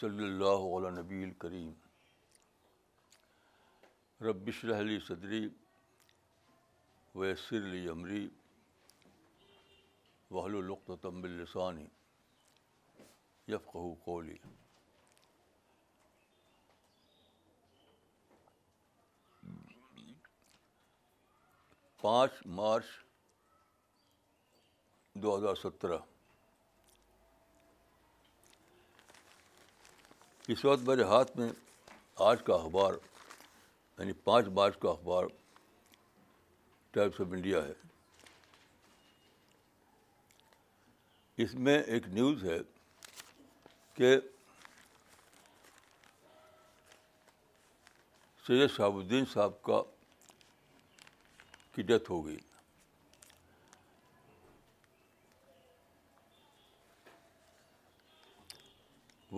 صلی اللہ علیہ نبی الکریم ربش رحلی صدری ویسر علی عمری وحل و تمب السانی یفقہ کولی پانچ مارچ دو ہزار سترہ اس وقت میرے ہاتھ میں آج کا اخبار یعنی پانچ مارچ کا اخبار ٹائمس آف انڈیا ہے اس میں ایک نیوز ہے کہ سید شہاب الدین صاحب کا کی ڈیتھ ہو گئی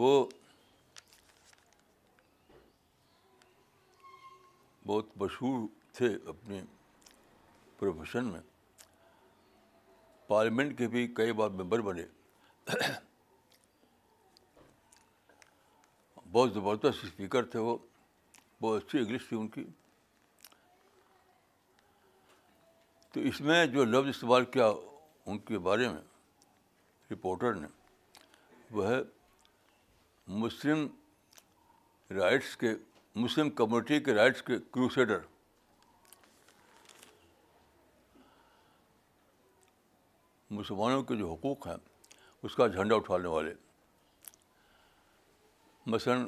وہ بہت مشہور تھے اپنے پروفیشن میں پارلیمنٹ کے بھی کئی بار ممبر بنے بہت زبردست اسپیکر تھے وہ بہت اچھی انگلش تھی ان کی تو اس میں جو لفظ استعمال کیا ان کے بارے میں رپورٹر نے وہ ہے مسلم رائٹس کے مسلم کمیونٹی کے رائٹس کے کروسیڈر مسلمانوں کے جو حقوق ہیں اس کا جھنڈا اٹھانے والے مثلاً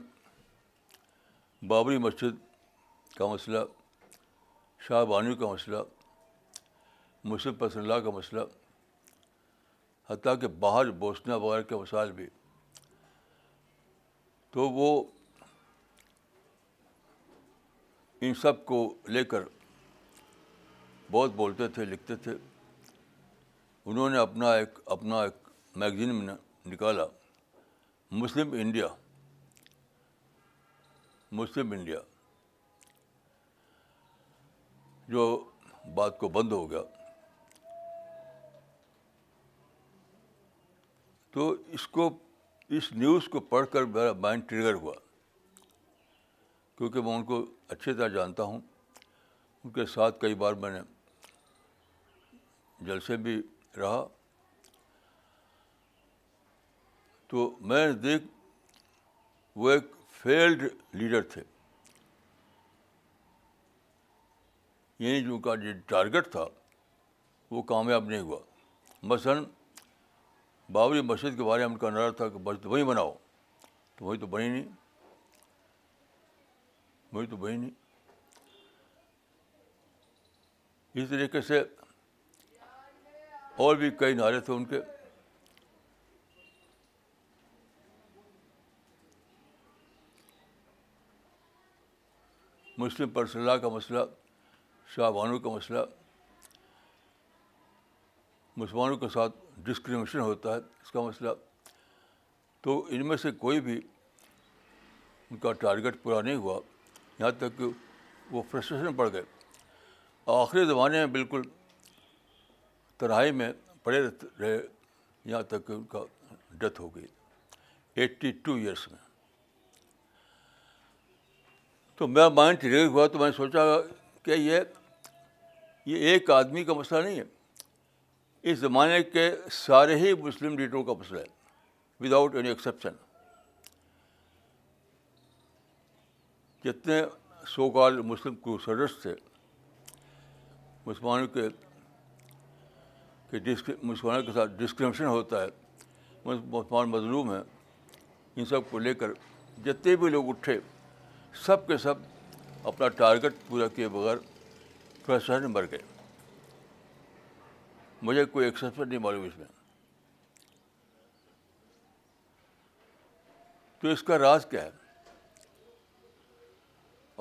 بابری مسجد کا مسئلہ شاہ بانو کا مسئلہ مسلم پسند کا مسئلہ حتیٰ کہ باہر بوسنا وغیرہ کے مسائل بھی تو وہ ان سب کو لے کر بہت بولتے تھے لکھتے تھے انہوں نے اپنا ایک اپنا ایک میگزین میں نکالا مسلم انڈیا مسلم انڈیا جو بات کو بند ہو گیا تو اس کو اس نیوز کو پڑھ کر میرا مائنڈ ٹریگر ہوا کیونکہ میں ان کو اچھی طرح جانتا ہوں ان کے ساتھ کئی بار میں نے جلسے بھی رہا تو میں دیکھ وہ ایک فیلڈ لیڈر تھے یعنی جو کا جو ٹارگیٹ تھا وہ کامیاب نہیں ہوا مثلاً بابری مسجد کے بارے میں ان کا نظر تھا کہ وہیں بناؤ تو وہی تو بنی نہیں وہی تو وہیں نہیں اسی طریقے سے اور بھی کئی نعرے تھے ان کے مسلم پرسلح کا مسئلہ بانو کا مسئلہ مسلمانوں کے ساتھ ڈسکریمنیشن ہوتا ہے اس کا مسئلہ تو ان میں سے کوئی بھی ان کا ٹارگیٹ پورا نہیں ہوا یہاں تک کہ وہ فرسٹریشن پڑ گئے اور آخری زمانے میں بالکل تنہائی میں پڑے رہے یہاں تک کہ ان کا ڈیتھ ہو گئی ایٹی ٹو ایئرس میں تو میرا مائنڈ ہوا تو میں نے سوچا کہ یہ یہ ایک آدمی کا مسئلہ نہیں ہے اس زمانے کے سارے ہی مسلم لیڈروں کا مسئلہ ہے وداؤٹ اینی ایکسیپشن جتنے سو کال مسلم کروسرس تھے مسلمانوں کے مسلمانوں کے ساتھ ڈسکرمشن ہوتا ہے مسلمان مظلوم ہیں ان سب کو لے کر جتنے بھی لوگ اٹھے سب کے سب اپنا ٹارگٹ پورا کیے بغیر تھوڑا مر گئے مجھے کوئی ایکسپشن نہیں معلوم اس میں تو اس کا راز کیا ہے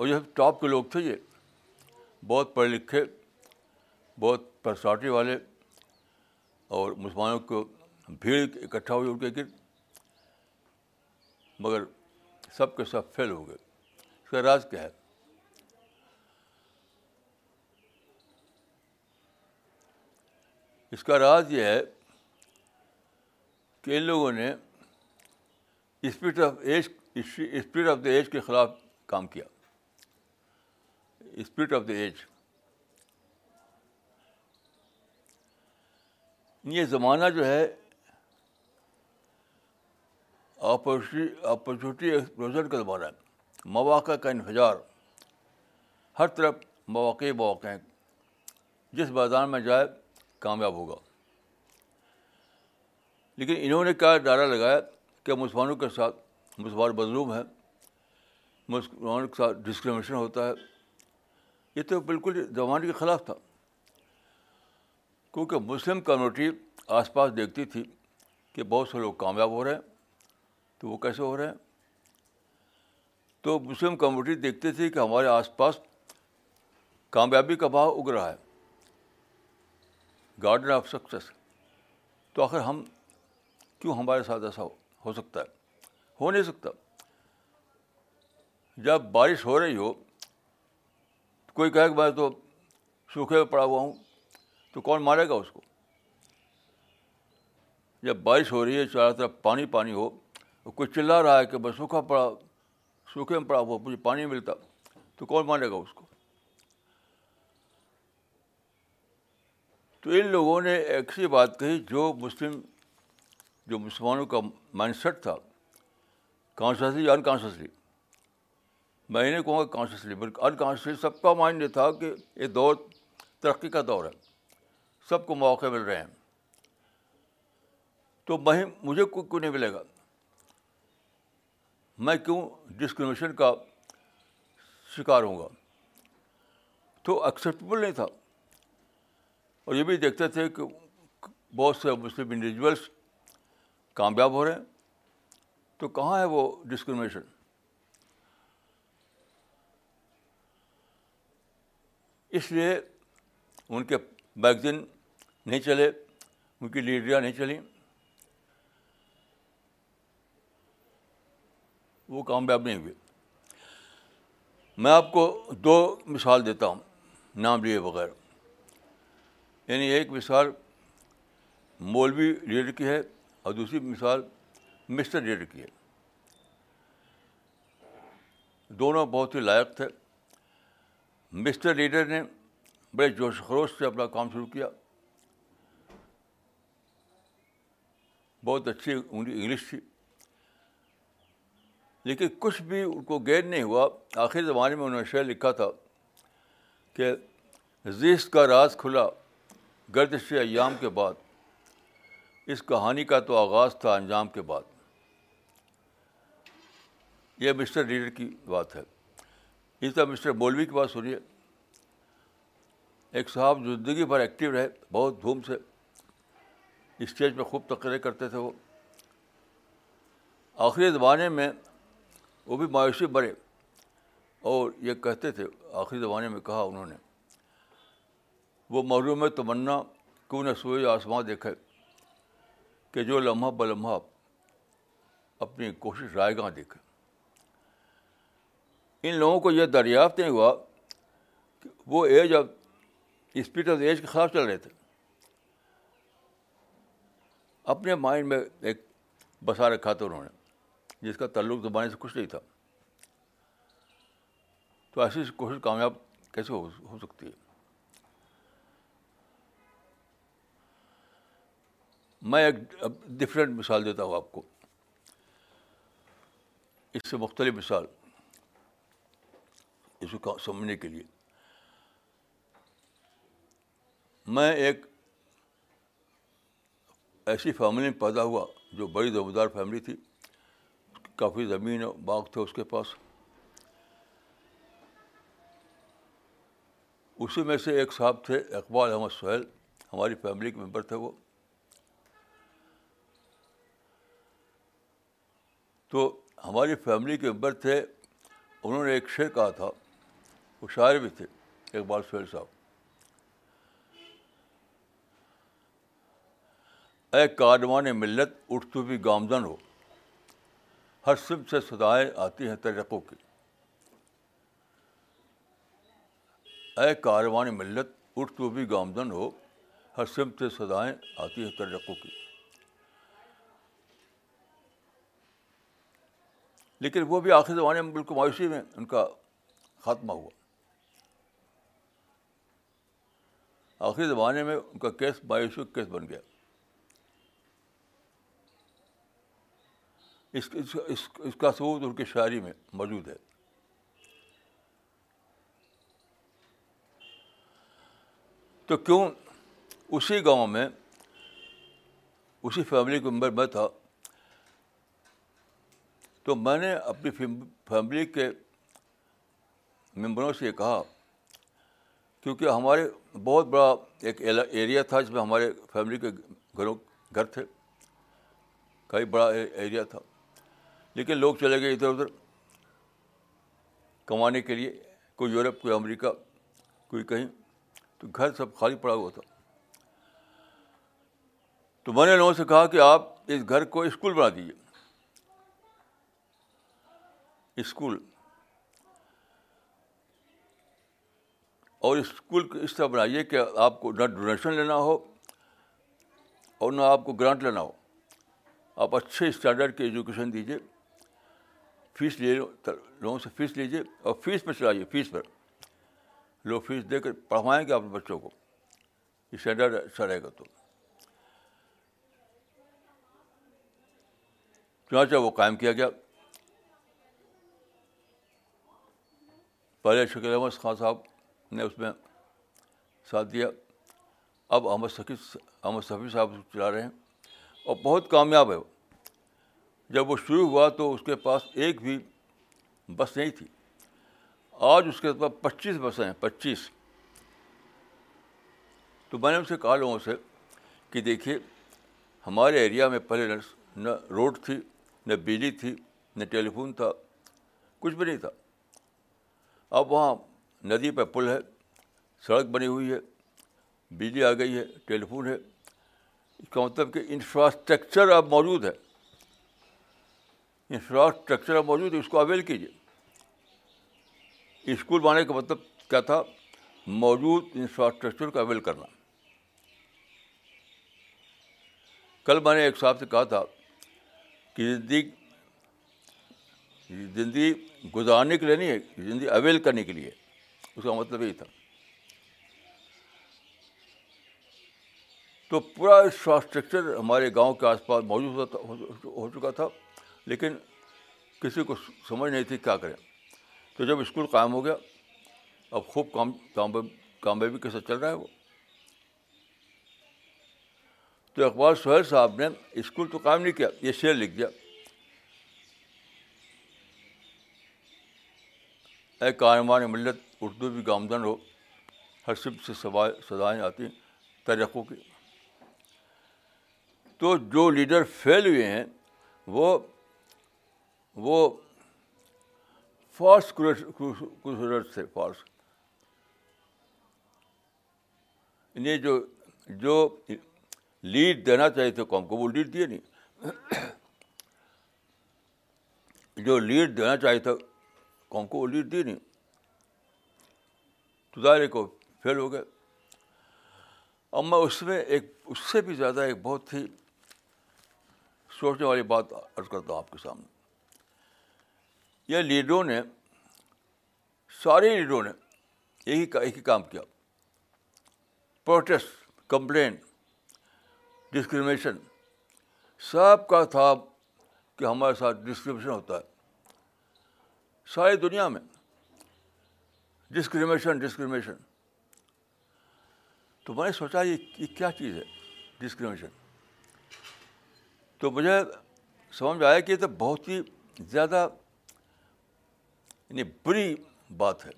اور یہ ٹاپ کے لوگ تھے یہ بہت پڑھے لکھے بہت پرسنالٹی والے اور مسلمانوں کو بھیڑ اکٹھا ہوئی اٹھ کے گر مگر سب کے سب فیل ہو گئے اس کا راز کیا ہے اس کا راز یہ ہے کہ ان لوگوں نے spirit of age spirit of the age کے خلاف کام کیا اسپرٹ آف دا ایج یہ زمانہ جو ہے اپرچونیٹی ایکسپروجر کا زمانہ ہے مواقع کا انفجار ہر طرف مواقع مواقع ہیں جس میدان میں جائے کامیاب ہوگا لیکن انہوں نے کیا دائرہ لگایا کہ مسلمانوں کے ساتھ مسلمان مظلوم ہیں مسلمانوں کے ساتھ ڈسکریمنیشن ہوتا ہے یہ تو بالکل زمانے کے خلاف تھا کیونکہ مسلم کمیونٹی آس پاس دیکھتی تھی کہ بہت سے لوگ کامیاب ہو رہے ہیں تو وہ کیسے ہو رہے ہیں تو مسلم کمیونٹی دیکھتے تھے کہ ہمارے آس پاس کامیابی کا بھاؤ اگ رہا ہے گارڈن آف سکسیس تو آخر ہم کیوں ہمارے ساتھ ایسا ہو ہو سکتا ہے ہو نہیں سکتا جب بارش ہو رہی ہو کوئی کہے کہ میں تو سوکھے میں پڑا ہوا ہوں تو کون مارے گا اس کو جب بارش ہو رہی ہے چاروں طرف پانی پانی ہو اور کوئی چلا رہا ہے کہ میں سوکھا پڑا سوکھے میں پڑا ہوا مجھے پانی ملتا تو کون مارے گا اس کو تو ان لوگوں نے ایک سی بات کہی جو مسلم جو مسلمانوں کا مائنڈ سیٹ تھا کانشیسلی یا ان میں نہیں کہوں گا کانشیسلی بلکہ انکانشیس سب کا مائنڈ یہ تھا کہ یہ دور ترقی کا دور ہے سب کو مواقع مل رہے ہیں تو میں مجھے کوئی کیوں نہیں ملے گا میں کیوں ڈسکریمنیشن کا شکار ہوں گا تو ایکسیپٹیبل نہیں تھا اور یہ بھی دیکھتے تھے کہ بہت سے مسلم انڈیویجولس کامیاب ہو رہے ہیں تو کہاں ہے وہ ڈسکریمنیشن اس لیے ان کے میگزین نہیں چلے ان کی لیڈریاں نہیں چلیں وہ کامیاب نہیں ہوئے میں آپ کو دو مثال دیتا ہوں نام لیے بغیر یعنی ایک مثال مولوی لیڈر کی ہے اور دوسری مثال مسٹر لیڈر کی ہے دونوں بہت ہی لائق تھے مسٹر لیڈر نے بڑے جوش خروش سے اپنا کام شروع کیا بہت اچھی انگلش تھی لیکن کچھ بھی ان کو گیر نہیں ہوا آخر زمانے میں انہوں نے شعر لکھا تھا کہ زیست کا راز کھلا گردش ایام کے بعد اس کہانی کا تو آغاز تھا انجام کے بعد یہ مسٹر لیڈر کی بات ہے یہ تو مسٹر مولوی کی بات سنیے ایک صاحب زندگی بھر ایکٹیو رہے بہت دھوم سے اسٹیج پہ خوب تقریر کرتے تھے وہ آخری زمانے میں وہ بھی مایوسی بھرے اور یہ کہتے تھے آخری زمانے میں کہا انہوں نے وہ محروم تمنا کیوں نہ سوئے آسماں دیکھے کہ جو لمحہ بلمحہ اپنی کوشش رائے گاہ دیکھے ان لوگوں کو یہ دریافت نہیں ہوا کہ وہ ایج اب اسپیڈ آف ایج کے خلاف چل رہے تھے اپنے مائنڈ میں ایک بسا رکھا تھا انہوں نے جس کا تعلق زبانی سے کچھ نہیں تھا تو ایسی کوشش کامیاب کیسے ہو سکتی ہے میں ایک ڈفرینٹ مثال دیتا ہوں آپ کو اس سے مختلف مثال اس کو سمجھنے کے لیے میں ایک ایسی فیملی میں پیدا ہوا جو بڑی دمدار فیملی تھی کافی زمین اور باغ تھے اس کے پاس اسی میں سے ایک صاحب تھے اقبال احمد سہیل ہماری فیملی کے ممبر تھے وہ تو ہماری فیملی کے ممبر تھے انہوں نے ایک شعر کہا تھا وہ شاعر بھی تھے اقبال سہیل صاحب اے کاروان ملت اٹھ تو بھی گامزن ہو ہر سب سے صدائیں آتی ہیں ترقوں کی اے کاروان ملت اٹھ تو بھی گامزن ہو ہر سمت سے صدائیں آتی ہیں ترقوں کی لیکن وہ بھی آخر زمانے میں بالکل مایوسی میں ان کا خاتمہ ہوا آخری زمانے میں ان کا کیس بایوشو کیس بن گیا اس اس, اس, کا ثبوت ان کے شاعری میں موجود ہے تو کیوں اسی گاؤں میں اسی فیملی کے ممبر میں تھا تو میں نے اپنی فیملی کے ممبروں سے یہ کہا کیونکہ ہمارے بہت بڑا ایک ایریا تھا جس میں ہمارے فیملی کے گھروں گھر تھے کئی بڑا ایریا تھا لیکن لوگ چلے گئے ادھر ادھر کمانے کے لیے کوئی یورپ کوئی امریکہ کوئی کہیں تو گھر سب خالی پڑا ہوا تھا تو میں نے لوگوں سے کہا کہ آپ اس گھر کو اسکول بنا دیجیے اسکول اور اسکول کو اس طرح بنائیے کہ آپ کو نہ ڈونیشن لینا ہو اور نہ آپ کو گرانٹ لینا ہو آپ اچھے اسٹینڈرڈ کے ایجوکیشن دیجیے فیس لے لو لوگوں سے فیس لیجیے اور فیس پہ چلائیے فیس پر لوگ فیس دے کر پڑھوائیں گے اپنے بچوں کو اسٹینڈرڈ اچھا رہے گا تو چنانچہ وہ قائم کیا گیا پہلے شکیل احمد خان صاحب نے اس میں ساتھ دیا اب احمد شفیع احمد صفی صاحب چلا رہے ہیں اور بہت کامیاب ہے وہ جب وہ شروع ہوا تو اس کے پاس ایک بھی بس نہیں تھی آج اس کے پاس پچیس بسیں ہیں پچیس تو میں نے ان سے کہا لوگوں سے کہ دیکھیے ہمارے ایریا میں پہلے نہ روڈ تھی نہ بجلی تھی نہ ٹیلیفون تھا کچھ بھی نہیں تھا اب وہاں ندی پہ پل ہے سڑک بنی ہوئی ہے بجلی آ گئی ہے ٹیلیفون ہے اس کا مطلب کہ انفراسٹرکچر اب موجود ہے انفراسٹرکچر اب موجود ہے اس کو اویل کیجیے اسکول بنانے کا مطلب کیا تھا موجود انفراسٹرکچر کو اویل کرنا کل میں نے ایک صاحب سے کہا تھا کہ زندگی زندگی گزارنے کے لیے نہیں ہے زندگی اویل کرنے کے لیے اس کا مطلب یہی تھا تو پورا انفراسٹرکچر ہمارے گاؤں کے آس پاس موجود ہو چکا تھا لیکن کسی کو سمجھ نہیں تھی کیا کریں تو جب اسکول قائم ہو گیا اب خوب کام کامیابی کے ساتھ چل رہا ہے وہ تو اقبال سہیل صاحب نے اسکول تو قائم نہیں کیا یہ شعر لکھ دیا اے کارمان ملت اردو بھی گامزن ہو ہر شب سے سوائے سزائیں آتی ترقوں کی تو جو لیڈر فیل ہوئے ہیں وہ وہ فالس تھے فاسٹ انہیں جو جو لیڈ دینا چاہیے تھے قوم کو وہ لیڈ دیے نہیں جو لیڈ دینا چاہیے تھا قوم کو وہ لیڈ دیے نہیں تو دائرے کو فیل ہو گئے اب میں اس میں ایک اس سے بھی زیادہ ایک بہت ہی سوچنے والی بات عرض کرتا ہوں آپ کے سامنے یہ لیڈروں نے سارے لیڈروں نے یہی کا ایک ہی کام کیا پروٹیسٹ کمپلین ڈسکریمنیشن سب کا تھا کہ ہمارے ساتھ ڈسکریمنیشن ہوتا ہے ساری دنیا میں ڈسکریمیشن ڈسکریمیشن تو میں نے سوچا یہ کیا چیز ہے ڈسکریمیشن تو مجھے سمجھ میں آیا کہ یہ تو بہت ہی زیادہ یعنی بری بات ہے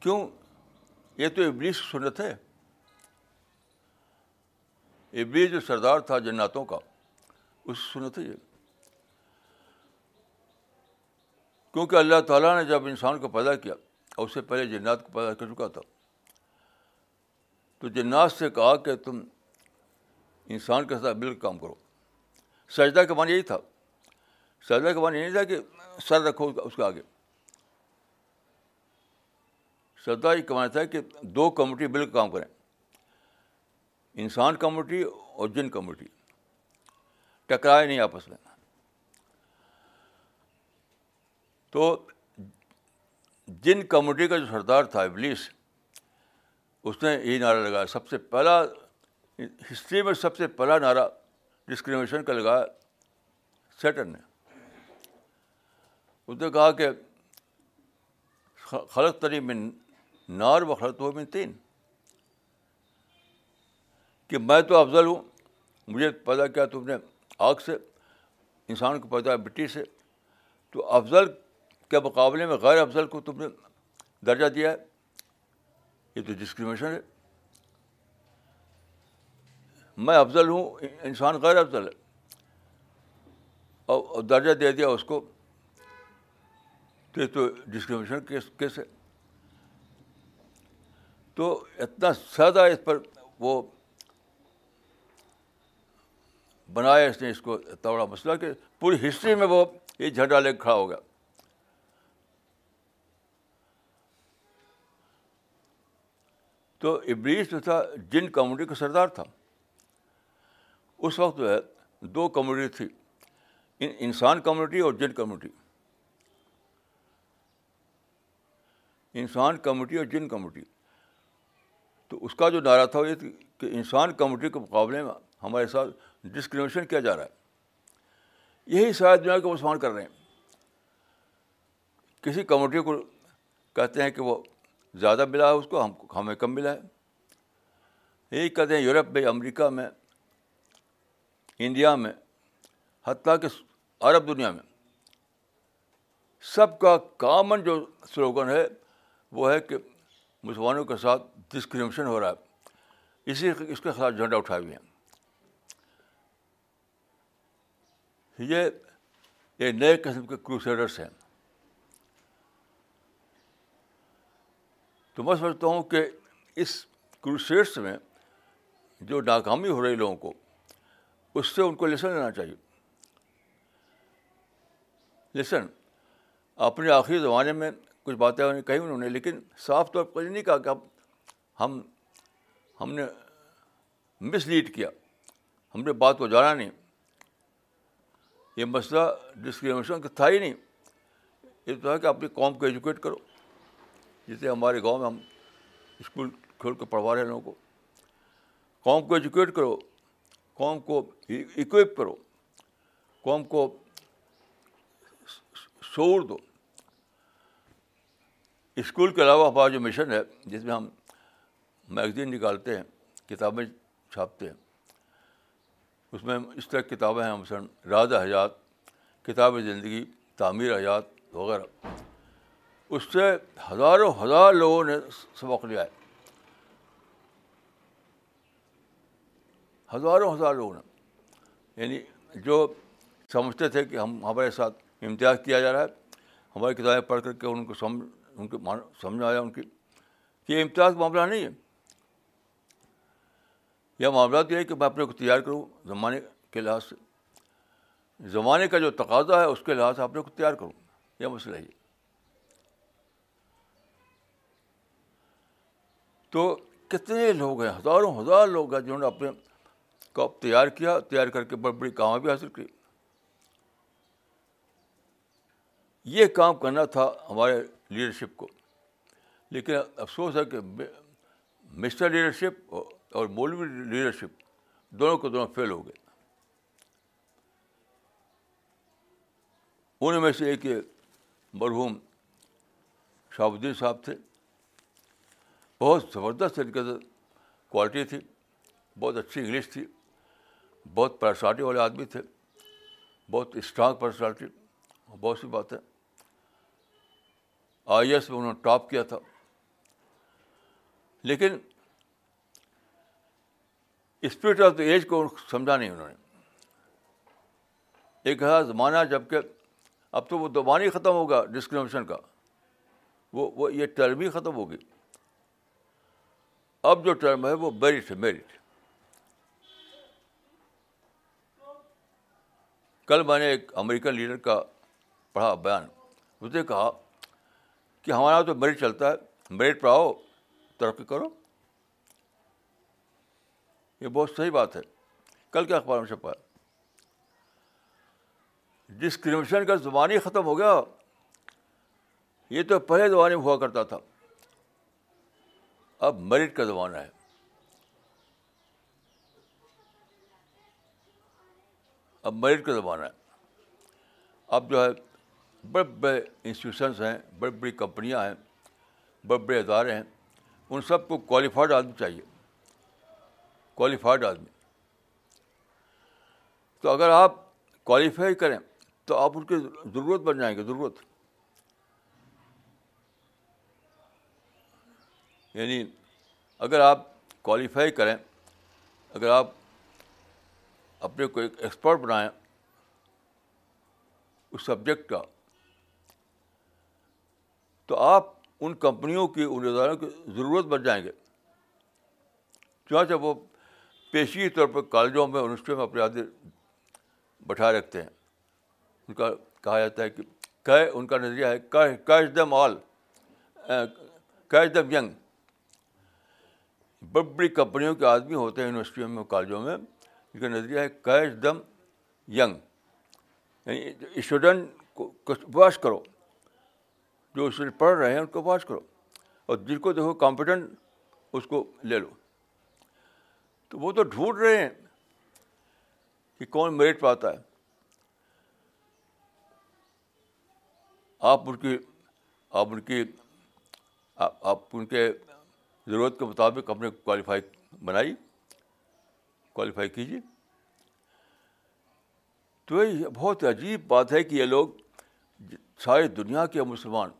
کیوں یہ تو ابلیس سنت ہے ابلیس جو سردار تھا جناتوں کا اس سنت ہے یہ کیونکہ اللہ تعالیٰ نے جب انسان کو پیدا کیا اس سے پہلے جنات کو پیدا کر چکا تھا تو جنات سے کہا کہ تم انسان کے ساتھ مل کام کرو سجدہ کا معنی یہی تھا سجدہ کا معنی یہ نہیں تھا کہ سر رکھو اس کے آگے سجدہ یہ کمانا تھا کہ دو کمیونٹی مل کام کریں انسان کمیونٹی اور جن کمیونٹی ٹکرائے نہیں آپس میں تو جن کمیونٹی کا جو سردار تھا ابلیس اس نے یہی نعرہ لگایا سب سے پہلا ہسٹری میں سب سے پہلا نعرہ ڈسکریمنیشن کا لگایا سیٹر نے اس نے کہا کہ خلط تری میں نار و خلط ہو میں تین کہ میں تو افضل ہوں مجھے پیدا کیا تم نے آگ سے انسان کو پیدا مٹی سے تو افضل کے مقابلے میں غیر افضل کو تم نے درجہ دیا ہے یہ تو ڈسکریمنیشن ہے میں افضل ہوں انسان غیر افضل ہے اور درجہ دے دیا اس کو تو یہ تو ڈسکریمنیشن کیس ہے تو اتنا زیادہ اس پر وہ بنایا اس نے اس کو اتنا بڑا مسئلہ کہ پوری ہسٹری میں وہ یہ جھنڈا لے کھڑا ہو گیا تو ابلیس جو تھا جن کمیونٹی کا سردار تھا اس وقت جو ہے دو کمیونٹی تھی ان انسان کمیونٹی اور جن کمیونٹی انسان کمیونٹی اور جن کمیونٹی تو اس کا جو نعرہ تھا وہ یہ تھی کہ انسان کمیونٹی کے مقابلے میں ہمارے ساتھ ڈسکریمنیشن کیا جا رہا ہے یہی شاید دنیا کے مسلمان کر رہے ہیں کسی کمیونٹی کو کہتے ہیں کہ وہ زیادہ ملا ہے اس کو ہم ہمیں کم ملا ہے یہی کہتے ہیں یورپ میں امریکہ میں انڈیا میں حتیٰ کہ عرب دنیا میں سب کا کامن جو سلوگن ہے وہ ہے کہ مسلمانوں کے ساتھ ڈسکریمشن ہو رہا ہے اسی اس کے ساتھ جھنڈا اٹھائے ہوئے ہیں یہ ایک نئے قسم کے کروسیڈرس ہیں تو میں سمجھتا ہوں کہ اس کروشیٹس میں جو ناکامی ہو رہی لوگوں کو اس سے ان کو لیسن لینا چاہیے لیسن اپنے آخری زمانے میں کچھ باتیں کہیں انہوں نے لیکن صاف طور پر نہیں کہا کہ اب ہم ہم نے مس لیڈ کیا ہم نے بات کو جانا نہیں یہ مسئلہ ڈسکریمنیشن کا تھا ہی نہیں یہ تو ہے کہ اپنی قوم کو ایجوکیٹ کرو جیسے ہمارے گاؤں میں ہم اسکول کھول کے پڑھوا رہے ہیں لوگوں کو قوم کو ایجوکیٹ کرو قوم کو اکوپ کرو قوم کو شعور دو اسکول کے علاوہ ہمارا جو مشن ہے جس میں ہم میگزین نکالتے ہیں کتابیں چھاپتے ہیں اس میں اس طرح کتابیں ہیں مثلاً راز حیات کتاب زندگی تعمیر حیات وغیرہ اس سے ہزاروں ہزار لوگوں نے سبق لیا ہے ہزاروں ہزار لوگوں نے یعنی جو سمجھتے تھے کہ ہم ہمارے ساتھ امتیاز کیا جا رہا ہے ہماری کتابیں پڑھ کر کے ان کو سمجھ ان کے سمجھ آیا ان کی کہ یہ امتیاز معاملہ نہیں ہے یہ معاملہ تو یہ ہے کہ میں اپنے کو تیار کروں زمانے کے لحاظ سے زمانے کا جو تقاضا ہے اس کے لحاظ سے اپنے کو تیار کروں یہ مسئلہ ہے تو کتنے لوگ ہیں ہزاروں ہزار لوگ ہیں جنہوں نے اپنے کو تیار کیا تیار کر کے بڑی بڑی کامیابی حاصل کی یہ کام کرنا تھا ہمارے لیڈرشپ کو لیکن افسوس ہے کہ مسٹر لیڈرشپ اور مولوی لیڈرشپ دونوں کو دونوں فیل ہو گئے ان میں سے ایک مرحوم شاہب الدین صاحب تھے بہت زبردست طریقے سے کوالٹی تھی بہت اچھی انگلش تھی بہت پرسنالٹی والے آدمی تھے بہت اسٹرانگ پرسنالٹی بہت سی بات ہے آئی ایس میں انہوں نے ٹاپ کیا تھا لیکن اسپرٹ آف دا ایج کو سمجھا نہیں انہوں نے ایک ایسا زمانہ جب کہ اب تو وہ زبان ہی ختم ہوگا ڈسکریمنیشن کا وہ وہ یہ ٹرم ہی ختم ہوگی اب جو ٹرم ہے وہ میرٹ ہے میرٹ کل میں نے ایک امریکن لیڈر کا پڑھا بیان اس نے کہا کہ ہمارا تو میرٹ چلتا ہے میرٹ آؤ ترقی کرو یہ بہت صحیح بات ہے کل کے اخبار میں چھپا ڈسکریمنیشن کا زبان ہی ختم ہو گیا یہ تو پہلے زمانے میں ہوا کرتا تھا اب مرٹ کا زمانہ ہے اب مرٹ کا زمانہ ہے اب جو ہے بڑے بڑے انسٹیٹیوشنس ہیں بڑی بڑی کمپنیاں ہیں بڑے بڑے ادارے ہیں ان سب کو کوالیفائڈ آدمی چاہیے کوالیفائڈ آدمی تو اگر آپ کوالیفائی کریں تو آپ ان کی ضرورت بن جائیں گے ضرورت یعنی اگر آپ کوالیفائی کریں اگر آپ اپنے کو ایک ایکسپرٹ بنائیں اس سبجیکٹ کا تو آپ ان کمپنیوں کی ان اداروں کی ضرورت بن جائیں گے چونچہ وہ پیشی طور پر کالجوں میں یونیورسٹیوں میں اپنے آدمی بٹھا رکھتے ہیں ان کا کہا جاتا ہے کہ ان کا نظریہ ہے کیچ دم آل کی دم ینگ بڑی بڑی کمپنیوں کے آدمی ہوتے ہیں یونیورسٹیوں میں کالجوں میں جن کا نظریہ ہے کیش دم ینگ یعنی اسٹوڈنٹ کو واش کرو جو اسٹوڈنٹ پڑھ رہے ہیں ان کو واش کرو اور جن کو دیکھو کمپٹنٹ اس کو لے لو تو وہ تو ڈھونڈ رہے ہیں کہ کون میرٹ پاتا ہے آپ ان کی آپ ان کی آپ ان کے ضرورت کے مطابق اپنے کوالیفائی بنائی کوالیفائی کیجیے تو یہ بہت عجیب بات ہے کہ یہ لوگ ساری دنیا کے مسلمان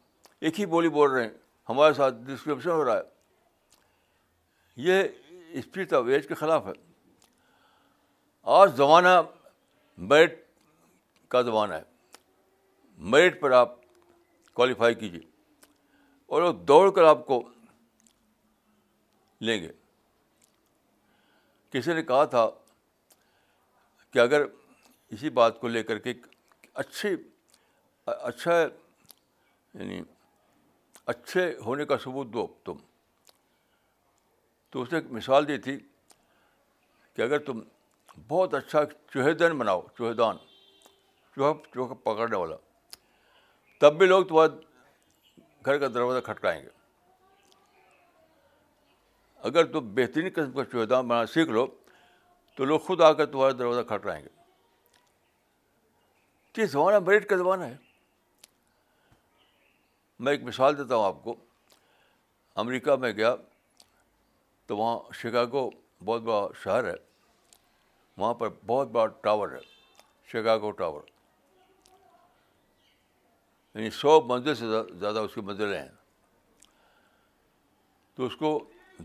ایک ہی بولی بول رہے ہیں ہمارے ساتھ ڈسکرپشن ہو رہا ہے یہ اسپرٹ آف ایج کے خلاف ہے آج زمانہ میرٹ کا زمانہ ہے میرٹ پر آپ کوالیفائی کیجیے اور دوڑ کر آپ کو لیں گے کسی نے کہا تھا کہ اگر اسی بات کو لے کر کے اچھی اچھا یعنی اچھے ہونے کا ثبوت دو تم تو اس نے ایک مثال دی تھی کہ اگر تم بہت اچھا چوہے دن بناؤ چوہے دان چوہا چوہا پکڑنے والا تب بھی لوگ تمہارے گھر کا دروازہ کھٹکائیں گے اگر تم بہترین قسم کا شہدا بنانا سیکھ لو تو لوگ خود آ کر تمہارا دروازہ کھٹرائیں گے کہ زمانہ مریڈ کا زمانہ ہے میں ایک مثال دیتا ہوں آپ کو امریکہ میں گیا تو وہاں شکاگو بہت بڑا شہر ہے وہاں پر بہت بڑا ٹاور ہے شکاگو ٹاور یعنی سو منزل سے زیادہ اس کی منزلیں ہیں تو اس کو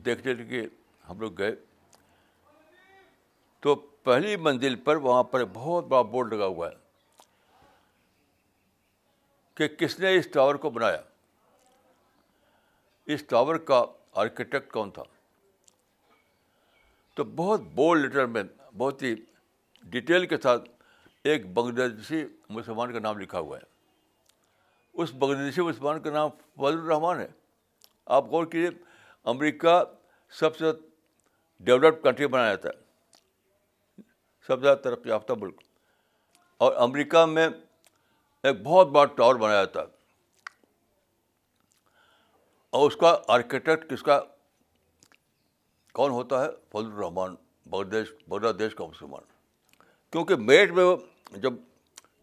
دیکھنے کے ہم لوگ گئے تو پہلی منزل پر وہاں پر بہت بڑا بورڈ لگا ہوا ہے کہ کس نے اس ٹاور کو بنایا اس ٹاور کا آرکیٹیکٹ کون تھا تو بہت بولڈ لیٹر میں بہت ہی ڈیٹیل کے ساتھ ایک بنگلہ مسلمان کا نام لکھا ہوا ہے اس بنگلہ دیشی مسلمان کا نام فضل الرحمان ہے آپ غور کیجیے امریکہ سب سے ڈیولپڈ کنٹری بنایا جاتا ہے سب سے زیادہ ترقی یافتہ ملک اور امریکہ میں ایک بہت بڑا ٹاور بنایا جاتا ہے اور اس کا آرکیٹیکٹ کس کا کون ہوتا ہے فضل الرحمان بنگلہ دیش بنگلہ دیش کا مسلمان کیونکہ میٹ میں جب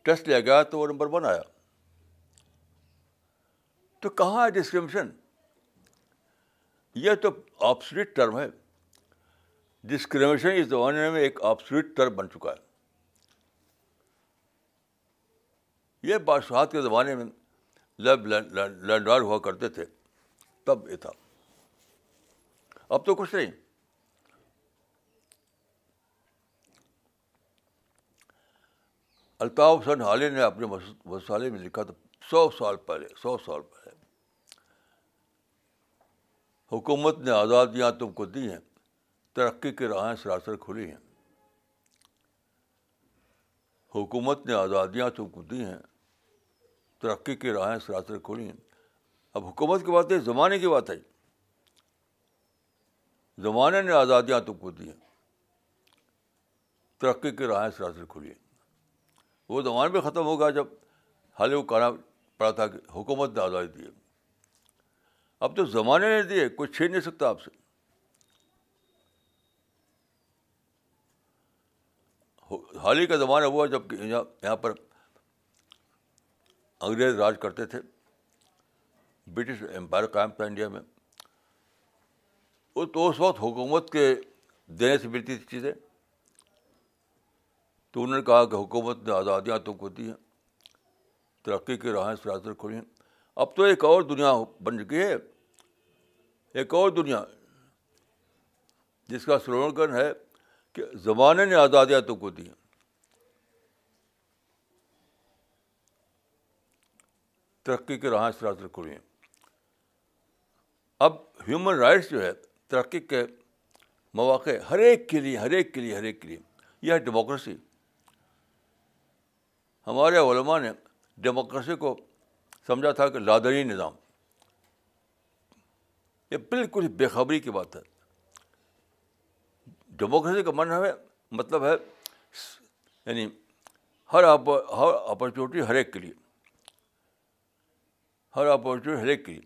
ٹیسٹ لیا گیا تو وہ نمبر ون آیا تو کہاں ہے ڈسکریمشن یہ تو آپسریٹ ٹرم ہے ڈسکریمنیشن اس زمانے میں ایک آپسریٹ ٹرم بن چکا ہے یہ بادشاہت کے زمانے میں لینڈار ہوا کرتے تھے تب یہ تھا اب تو کچھ نہیں الطاف حسین عالر نے اپنے مسالے میں لکھا تھا سو سال پہلے سو سال پہلے حکومت نے آزادیاں تم کو دی ہیں ترقی کی راہیں سراسر کھلی ہیں حکومت نے آزادیاں تم کو دی ہیں ترقی کی راہیں سراسر کھلی ہیں اب حکومت کی بات ہے زمانے کی بات ہے زمانے نے آزادیاں تم کو دی ہیں ترقی کی راہیں سراسر کھلی ہیں وہ زمانہ بھی ختم ہو گیا جب حالی وہ کہنا پڑا تھا کہ حکومت نے آزادی دی ہے اب تو زمانے نہیں دیے کوئی چھین نہیں سکتا آپ سے حال ہی کا زمانہ ہوا جب کہ یہاں پر انگریز راج کرتے تھے برٹش امپائر قائم تھا انڈیا میں وہ تو اس وقت حکومت کے دینے سے ملتی تھی چیزیں تو انہوں نے کہا کہ حکومت نے آزادیاں تو دی ہیں ترقی کی سراسر کھلی ہیں اب تو ایک اور دنیا بن چکی ہے ایک اور دنیا جس کا سلوگن ہے کہ زمانے نے آزادیاں تو کو دی ترقی کے رہائش رات رکھو اب ہیومن رائٹس جو ہے ترقی کے مواقع ہر ایک کے لیے ہر ایک کے لیے ہر ایک کے لیے یہ ہے ڈیموکریسی ہمارے علماء نے ڈیموکریسی کو سمجھا تھا کہ لادری نظام یہ بالکل ہی بےخبری کی بات ہے ڈیموکریسی کا من ہمیں مطلب ہے یعنی ہر آپ ہر اپورچونیٹی ہر ایک کے لیے ہر اپورچونیٹی ہر ایک کے لیے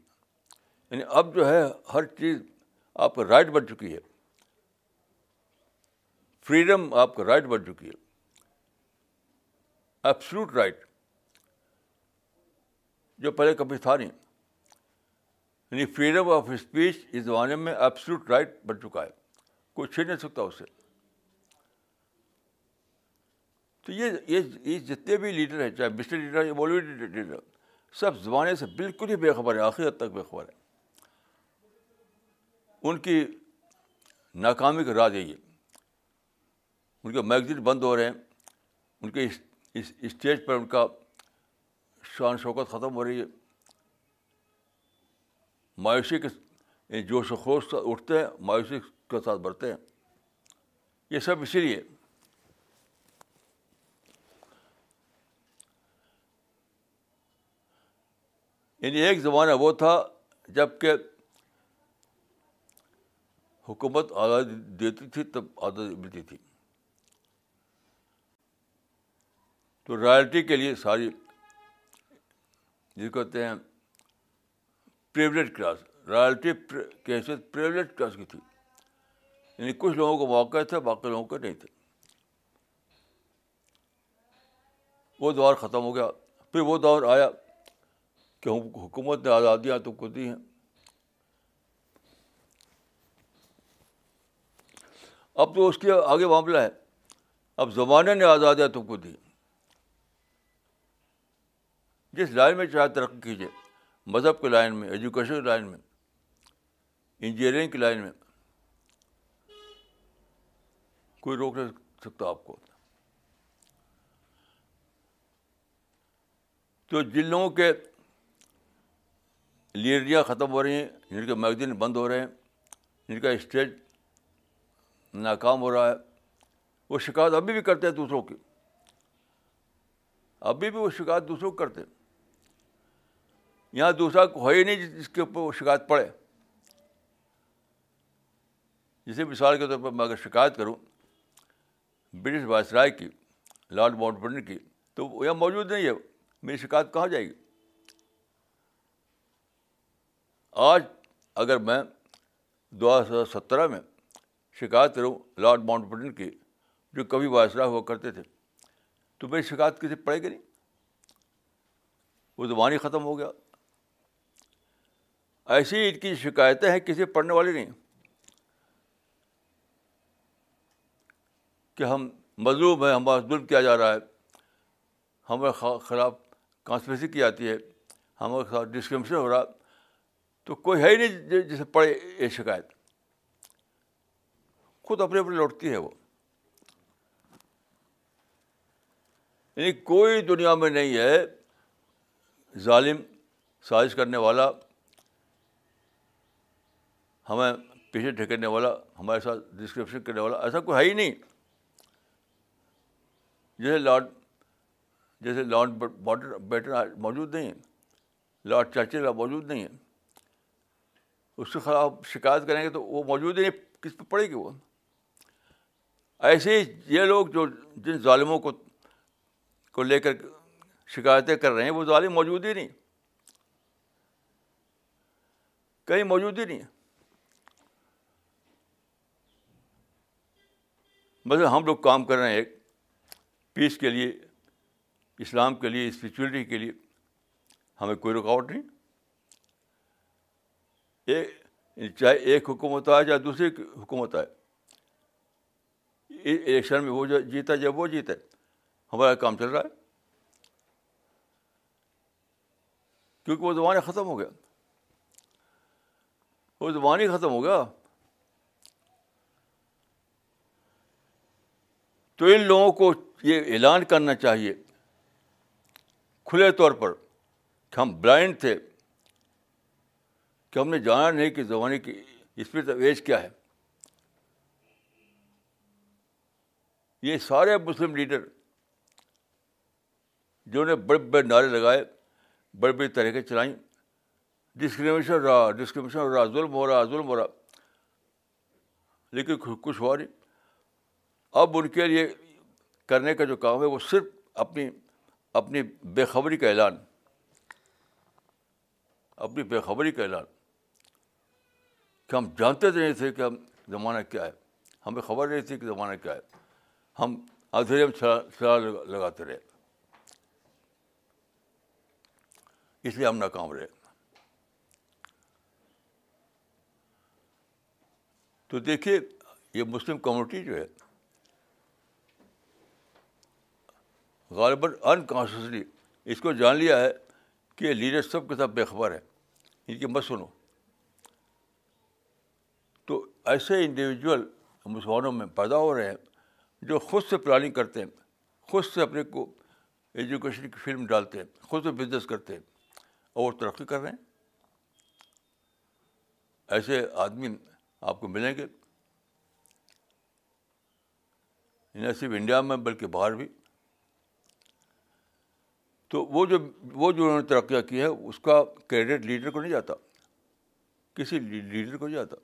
یعنی اب جو ہے ہر چیز آپ کا رائٹ بن چکی ہے فریڈم آپ کا رائٹ بن چکی ہے ایپسلوٹ رائٹ جو پہلے کبھی تھا نہیں یعنی فریڈم آف اسپیچ اس زمانے میں ایبسلوٹ رائٹ بن چکا ہے کوئی چھین نہیں سکتا اسے تو یہ یہ جتنے بھی لیڈر ہیں چاہے مسٹر لیڈر یا بالی ووڈ لیڈر سب زمانے سے بالکل ہی بے خبر ہے آخری حد تک بے خبر ہے ان کی ناکامی کا راز یہی ہے ان کے میگزین بند ہو رہے ہیں ان کے اسٹیج پر ان کا شان شوکت ختم ہو رہی ہے مایوسی کے جوش و خوش اٹھتے ہیں مایوسی کے ساتھ بڑھتے ہیں یہ سب اسی لیے یعنی ایک زمانہ وہ تھا جب کہ حکومت آزادی دیتی تھی تب آزادی ملتی تھی تو رائلٹی کے لیے ساری جس کو کہتے ہیں پریولیٹ کلاس رائلٹی کی حیثیت پریولیٹ کلاس کی تھی یعنی کچھ لوگوں کو موقع تھا باقی لوگوں کو نہیں تھے وہ دور ختم ہو گیا پھر وہ دور آیا کہ حکومت نے آزادیاں تم کو دی ہیں اب تو اس کے آگے معاملہ ہے اب زمانے نے آزادیاں تم کو دی ہیں جس لائن میں چاہے ترقی کیجیے مذہب کے لائن میں ایجوکیشن لائن میں انجینئرنگ کی لائن میں کوئی روک نہیں سکتا آپ کو تو جن لوگوں کے لیڈریاں ختم ہو رہی ہیں جن کے میگزین بند ہو رہے ہیں جن کا اسٹیج ناکام ہو رہا ہے وہ شکایت ابھی بھی کرتے ہیں دوسروں کی ابھی بھی وہ شکایت دوسروں کو کرتے ہیں یہاں دوسرا ہو ہی نہیں جس کے اوپر وہ شکایت پڑے جسے مثال کے طور پر میں اگر شکایت کروں برٹش وائس رائے کی لارڈ ماؤنٹ بٹن کی تو یہاں موجود نہیں ہے میری شکایت کہاں جائے گی آج اگر میں دو ہزار سترہ میں شکایت کروں لارڈ ماؤنٹ بٹن کی جو کبھی واسرا ہوا کرتے تھے تو میری شکایت کسی پڑے گی نہیں وہ زبان ہی ختم ہو گیا ایسی عید کی شکایتیں ہیں کسی پڑھنے والی نہیں کہ ہم مظلوم ہیں ہمارا ظلم کیا جا رہا ہے ہمارے خلاف کانسپریسی کی جاتی ہے ہمارے خلاف ڈسکرمشن ہو رہا تو کوئی ہے ہی نہیں جسے پڑھے یہ شکایت خود اپنے اپنے لوٹتی ہے وہ یعنی کوئی دنیا میں نہیں ہے ظالم سازش کرنے والا ہمیں پیچھے ڈھکیلنے والا ہمارے ساتھ ڈسکرپشن کرنے والا ایسا کوئی ہے ہی نہیں جیسے لارڈ جیسے لارڈ باڈر بیٹر موجود نہیں ہے لارڈ چرچل موجود نہیں ہے اس کے خلاف شکایت کریں گے تو وہ موجود ہی نہیں کس پہ پڑے گی وہ ایسے ہی یہ لوگ جو جن ظالموں کو کو لے کر شکایتیں کر رہے ہیں وہ ظالم موجود ہی نہیں کہیں موجود ہی نہیں مطلب ہم لوگ کام کر رہے ہیں ایک پیس کے لیے اسلام کے لیے اسپریچولیٹی کے لیے ہمیں کوئی رکاوٹ نہیں ایک چاہے ایک حکومت آئے چاہے دوسری حکومت آئے الیکشن میں وہ جو جیتا ہے وہ جیتا ہے ہمارا کام چل رہا ہے کیونکہ وہ زبان ختم ہو گیا وہ زبان ہی ختم ہو گیا تو ان لوگوں کو یہ اعلان کرنا چاہیے کھلے طور پر کہ ہم بلائنڈ تھے کہ ہم نے جانا نہیں کہ زمانے کی اس پہ کیا ہے یہ سارے مسلم لیڈر جنہوں نے بڑے بڑے نعرے لگائے بڑے بڑے طریقے چلائیں ڈسکریمنیشن رہا ڈسکریمنیشن ہو رہا ظلم ہو رہا ظلم ہو رہا لیکن کچھ ہوا نہیں اب ان کے لیے کرنے کا جو کام ہے وہ صرف اپنی اپنی بے خبری کا اعلان اپنی بے خبری کا اعلان کہ ہم جانتے نہیں تھے کہ ہم زمانہ کیا ہے ہمیں خبر نہیں تھی کہ زمانہ کیا ہے ہم میں شراہ لگاتے رہے اس لیے ہم ناکام رہے تو دیکھیے یہ مسلم کمیونٹی جو ہے غالباً انکانشیسلی اس کو جان لیا ہے کہ لیڈر سب کے ساتھ بے خبر ہے ان کی مت سنو تو ایسے انڈیویجول مسلمانوں میں پیدا ہو رہے ہیں جو خود سے پلاننگ کرتے ہیں خود سے اپنے کو ایجوکیشن کی فلم ڈالتے ہیں خود سے بزنس کرتے ہیں اور ترقی کر رہے ہیں ایسے آدمی آپ کو ملیں گے نہ صرف انڈیا میں بلکہ باہر بھی تو وہ جو وہ جو انہوں نے ترقیاں کی ہے اس کا کریڈٹ لیڈر کو نہیں جاتا کسی لیڈر کو نہیں جاتا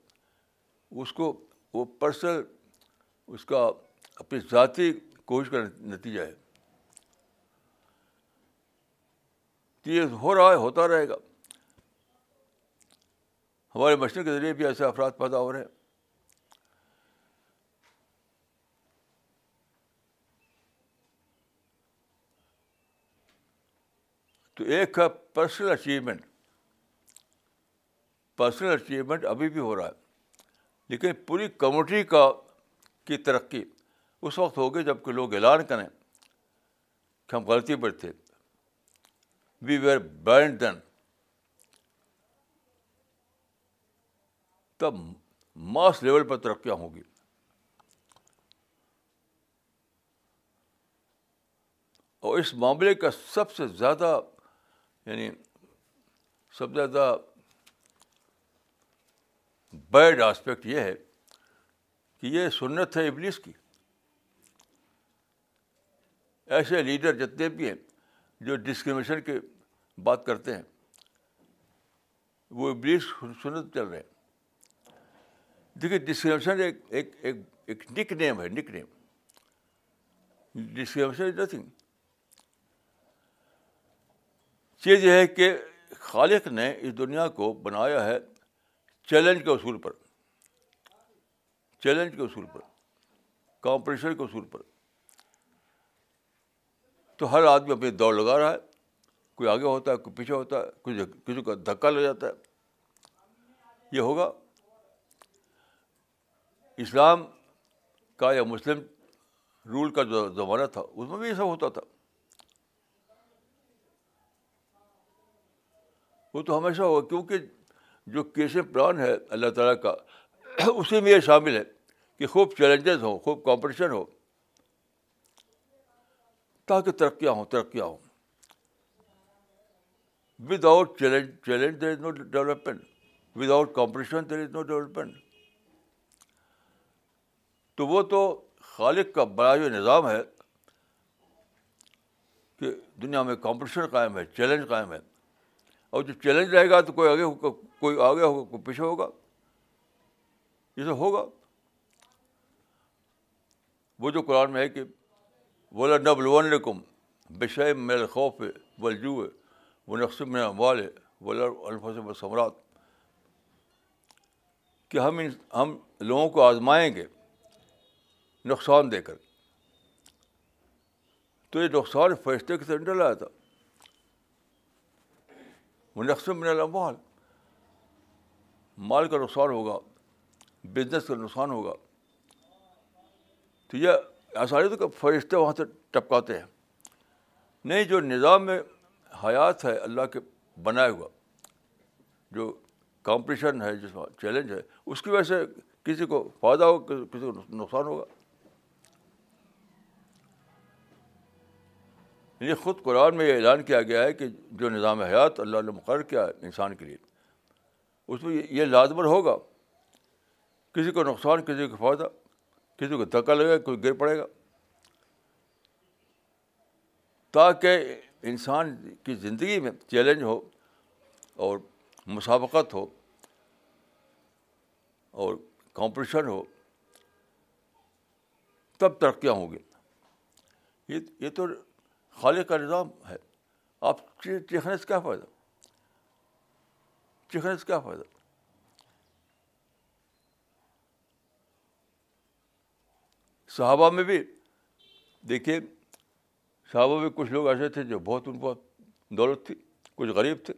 اس کو وہ پرسنل اس کا اپنی ذاتی کوشش کا نتیجہ ہے یہ ہو رہا ہے ہوتا رہے گا ہمارے مشرق کے ذریعے بھی ایسے افراد پیدا ہو رہے ہیں تو ایک ہے پرسنل اچیومنٹ پرسنل اچیومنٹ ابھی بھی ہو رہا ہے لیکن پوری کمیونٹی کا کی ترقی اس وقت ہوگی جب کہ لوگ اعلان کریں کہ ہم غلطی پر تھے وی ویئر بینڈ دین تب ماس لیول پر ترقیاں ہوں گی اور اس معاملے کا سب سے زیادہ یعنی سب سے زیادہ بیڈ آسپیکٹ یہ ہے کہ یہ سنت ہے ابلیس کی ایسے لیڈر جتنے بھی ہیں جو ڈسکریمنیشن کے بات کرتے ہیں وہ ابلیس سنت چل رہے ہیں دیکھیے ڈسکریمنیشن ایک ایک ایک نک نیم ہے نک نیم ڈسکریمنیشن از نتھنگ چیز یہ ہے کہ خالق نے اس دنیا کو بنایا ہے چیلنج کے اصول پر چیلنج کے اصول پر کمپٹیشن کے اصول پر تو ہر آدمی اپنی دوڑ لگا رہا ہے کوئی آگے ہوتا ہے کوئی پیچھے ہوتا ہے کوئی کسی کا دھکا لگ جاتا ہے یہ ہوگا اسلام کا یا مسلم رول کا جو زمانہ تھا اس میں بھی یہ سب ہوتا تھا وہ تو ہمیشہ ہوگا کیونکہ جو کیسے پلان ہے اللہ تعالیٰ کا اسی میں یہ شامل ہے کہ خوب چیلنجز ہوں خوب کمپٹیشن ہو تاکہ ترقیاں ہوں ترقیاں ہوں without challenge challenge there is no development without competition there is no development تو وہ تو خالق کا بڑا جو نظام ہے کہ دنیا میں کمپٹیشن قائم ہے چیلنج قائم ہے اور جو چیلنج رہے گا تو کوئی آگے ہوگا کوئی آگے ہوگا کوئی پیچھے ہوگا یہ تو ہوگا وہ جو قرآن میں ہے کہ بولا و لبل ونکم بے شعم الخوف ہے وہ نقص اموال ہے بولا الفاظ و کہ ہم ان ہم لوگوں کو آزمائیں گے نقصان دے کر تو یہ نقصان فیصلے کے سے ڈر آیا تھا منقسم مال کا نقصان ہوگا بزنس کا نقصان ہوگا تو یہ آسانی تو فرشتے وہاں سے ٹپکاتے ہیں نہیں جو نظام میں حیات ہے اللہ کے بنائے ہوا جو کمپٹیشن ہے جس میں چیلنج ہے اس کی وجہ سے کسی کو فائدہ ہوگا کسی کو نقصان ہوگا یعنی خود قرآن میں یہ اعلان کیا گیا ہے کہ جو نظام حیات اللہ نے مقرر کیا انسان کے لیے اس میں یہ لازمر ہوگا کسی کو نقصان کسی کو فائدہ کسی کو دھکا لگے گا گر پڑے گا تاکہ انسان کی زندگی میں چیلنج ہو اور مسابقت ہو اور کمپٹیشن ہو تب ترقیاں ہوں گی یہ یہ تو خالق کا نظام ہے آپ چیخنے سے کیا فائدہ چیخنے سے کیا فائدہ صحابہ میں بھی دیکھیے صحابہ میں کچھ لوگ ایسے تھے جو بہت ان کو دولت تھی کچھ غریب تھے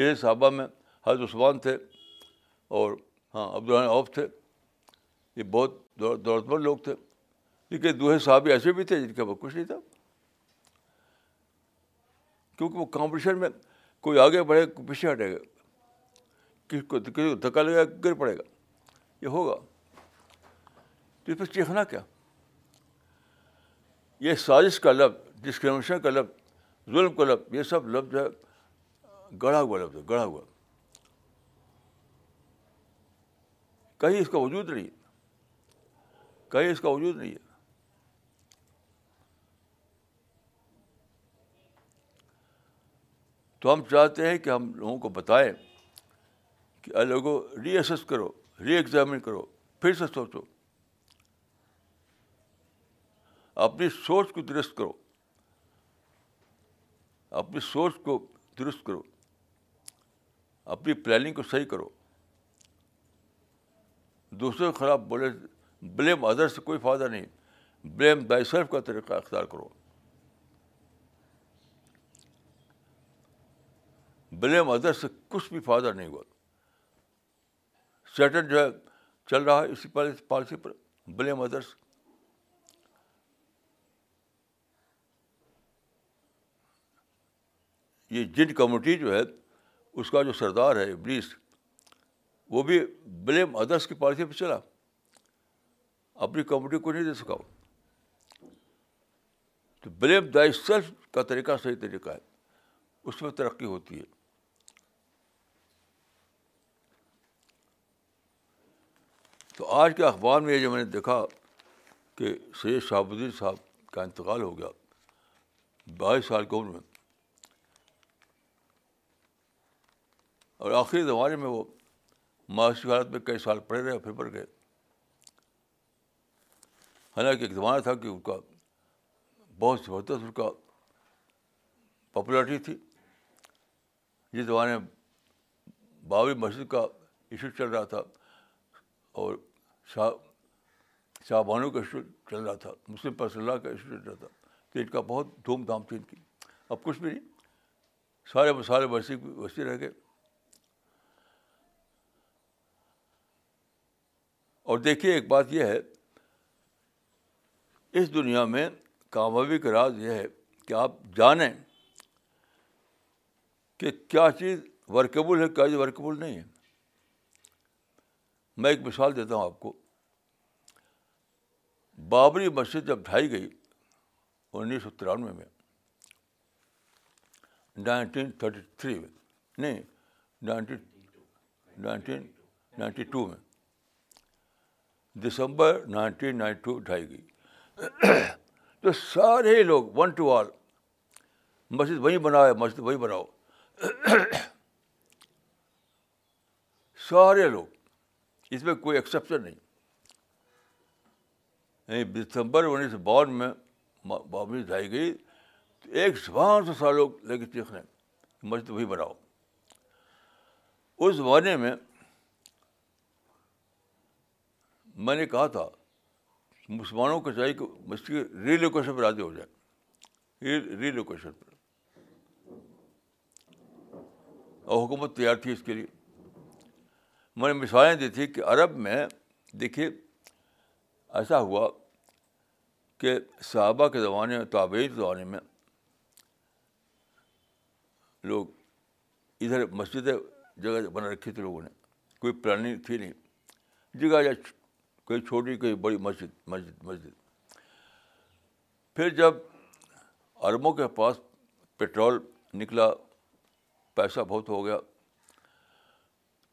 یہ صحابہ میں حضرت عثمان تھے اور ہاں عبدالرحمٰن عوف تھے یہ بہت دولت مند لوگ تھے لیکن دوہے صاحب ایسے بھی تھے جن کے پاس کچھ نہیں تھا کیونکہ وہ کمپٹیشن میں کوئی آگے بڑھے پیچھے ہٹے گا کسی کو کسی کو دھکا لگے گا گر پڑے گا یہ ہوگا تو اس پہ چیخنا کیا یہ سازش کا لفظ ڈسکریمنیشن کا لفظ ظلم کا لفظ یہ سب لفظ ہے گڑا ہوا لفظ ہے گڑا ہوا کہیں اس کا وجود نہیں کہیں اس کا وجود نہیں ہے تو ہم چاہتے ہیں کہ ہم لوگوں کو بتائیں کہ لوگوں ری ایسس کرو ری ایگزامن کرو پھر سے سوچو اپنی سوچ کو درست کرو اپنی سوچ کو درست کرو اپنی پلاننگ کو صحیح کرو دوسروں کے خلاف بولے بلیم ادر سے کوئی فائدہ نہیں بلیم سیلف کا طریقہ اختیار کرو بلیم ادر سے کچھ بھی فائدہ نہیں ہوا سیٹن جو ہے چل رہا ہے اسی پالیسی پر بلیم ادرس یہ جن کمیونٹی جو ہے اس کا جو سردار ہے ابلیس وہ بھی بلیم ادرس کی پالیسی پہ چلا اپنی کمیونٹی کو نہیں دے سکا تو بلیم سیلف کا طریقہ صحیح طریقہ ہے اس میں ترقی ہوتی ہے تو آج کے اخبار میں یہ جو میں نے دیکھا کہ سید شہاب الدین صاحب کا انتقال ہو گیا بائیس سال کی عمر میں اور آخری زمانے میں وہ معاشی حالت میں کئی سال پڑے رہے پھر پڑ گئے حالانکہ ایک زمانہ تھا کہ ان کا بہت زبردست ان کا پاپولرٹی تھی جس زمانے میں بابری مسجد کا ایشو چل رہا تھا اور شاہ شاہ بانو کا اسٹوڈ چل رہا تھا مسلم پر صلی اللہ کا اسٹوڈ چل رہا تھا کہ ان کا بہت دھوم دھام تھی ان کی اب کچھ بھی نہیں سارے سارے برسی بھی وسیع رہ گئے اور دیکھیے ایک بات یہ ہے اس دنیا میں کامیابی کا راز یہ ہے کہ آپ جانیں کہ کیا چیز ورکیبل ہے کیا چیز ورکیبل نہیں ہے میں ایک مثال دیتا ہوں آپ کو بابری مسجد جب ڈھائی گئی انیس سو ترانوے میں نائنٹین تھرٹی تھری میں نہیں نائنٹین نائنٹین نائنٹی ٹو میں دسمبر نائنٹین نائنٹی ٹو ڈھائی گئی تو سارے لوگ ون ٹو آل مسجد وہیں بناؤ مسجد وہیں بناؤ سارے لوگ اس میں کوئی ایکسیپشن نہیں یعنی دسمبر انیس سو باون میں بابری جائی گئی تو ایک زبان سے سارے لوگ لے کے چیخنے مسجد وہی بناؤ اس زمانے میں میں نے کہا تھا مسلمانوں کو چاہیے کہ مسجد کی ری لوکیشن پر راضی ہو جائے ری لوکیشن پر اور حکومت تیار تھی اس کے لیے میں نے مثالیں دی تھی کہ عرب میں دیکھیے ایسا ہوا کہ صحابہ کے زمانے میں کے زمانے میں لوگ ادھر مسجدیں جگہ بنا رکھی تھی لوگوں نے کوئی پلاننگ تھی نہیں جگہ یا کوئی چھوٹی کوئی بڑی مسجد مسجد مسجد پھر جب عربوں کے پاس پٹرول نکلا پیسہ بہت ہو گیا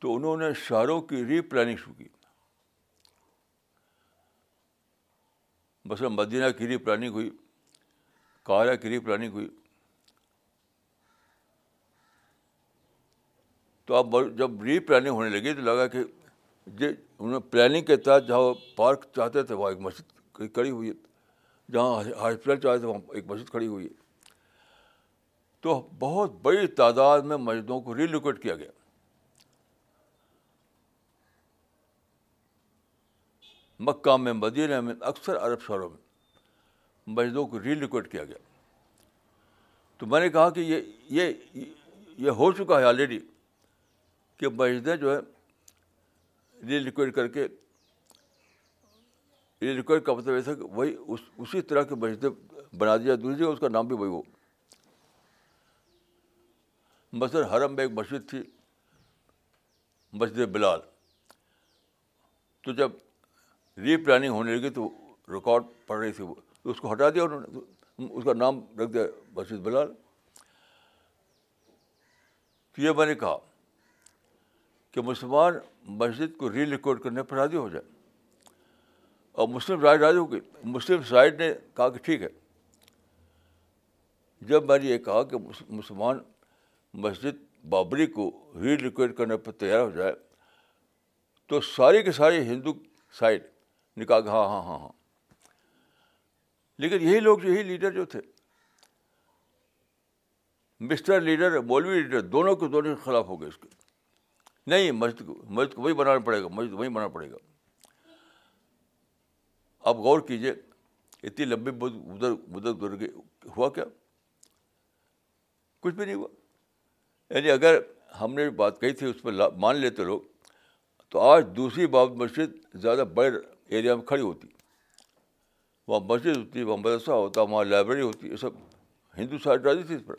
تو انہوں نے شہروں کی ری پلاننگ شروع کی بس مدینہ کی ری پلاننگ ہوئی کارا کی ری پلاننگ ہوئی تو اب جب ری پلاننگ ہونے لگی تو لگا کہ جی انہوں نے پلاننگ کے تحت جہاں پارک چاہتے تھے وہاں ایک مسجد کھڑی ہوئی جہاں ہاسپٹل چاہتے تھے وہاں ایک مسجد کھڑی ہوئی ہے تو بہت بڑی تعداد میں مسجدوں کو ریلوکیٹ کیا گیا مکہ میں مدینہ میں اکثر عرب شہروں میں مسجدوں کو ریلیکویٹ کیا گیا تو میں نے کہا کہ یہ یہ یہ ہو چکا ہے آلریڈی کہ مسجدیں جو ہے ری کر کے ریلیکویٹ کا مطلب ایسا کہ وہی اس اسی طرح کے مسجدیں بنا دیا دوسری اس کا نام بھی وہی وہ بصر حرم میں ایک مسجد تھی مسجد بلال تو جب ری پلاننگ ہونے لگی تو ریکارڈ پڑ رہی تھی وہ اس کو ہٹا دیا انہوں نے اس کا نام رکھ دیا مسجد بلال تو یہ میں نے کہا کہ مسلمان مسجد کو ری ریکارڈ کرنے پر راضی ہو جائے اور مسلم رائے راج ہو گئی مسلم سائڈ نے کہا کہ ٹھیک ہے جب میں نے یہ کہا کہ مسلمان مسجد بابری کو ری ریکارڈ کرنے پر تیار ہو جائے تو ساری کے سارے ہندو سائڈ کہا کہ ہاں ہاں ہاں ہاں لیکن یہی لوگ جو یہی لیڈر جو تھے مسٹر لیڈر مولوی لیڈر دونوں کے دونوں کے خلاف ہو گئے اس کے نہیں مسجد کو مسجد کو وہی بنانا پڑے گا مسجد وہی بنانا پڑے گا آپ غور کیجیے اتنی لمبی ادھر ادھر گئی ہوا کیا کچھ بھی نہیں ہوا یعنی اگر ہم نے بات کہی تھی اس پہ مان لیتے لوگ تو آج دوسری باب مسجد زیادہ بڑے ایریا میں کھڑی ہوتی وہاں مسجد ہوتی وہاں مدرسہ ہوتا وہاں لائبریری ہوتی یہ سب ہندو سائڈ راضی تھی اس پر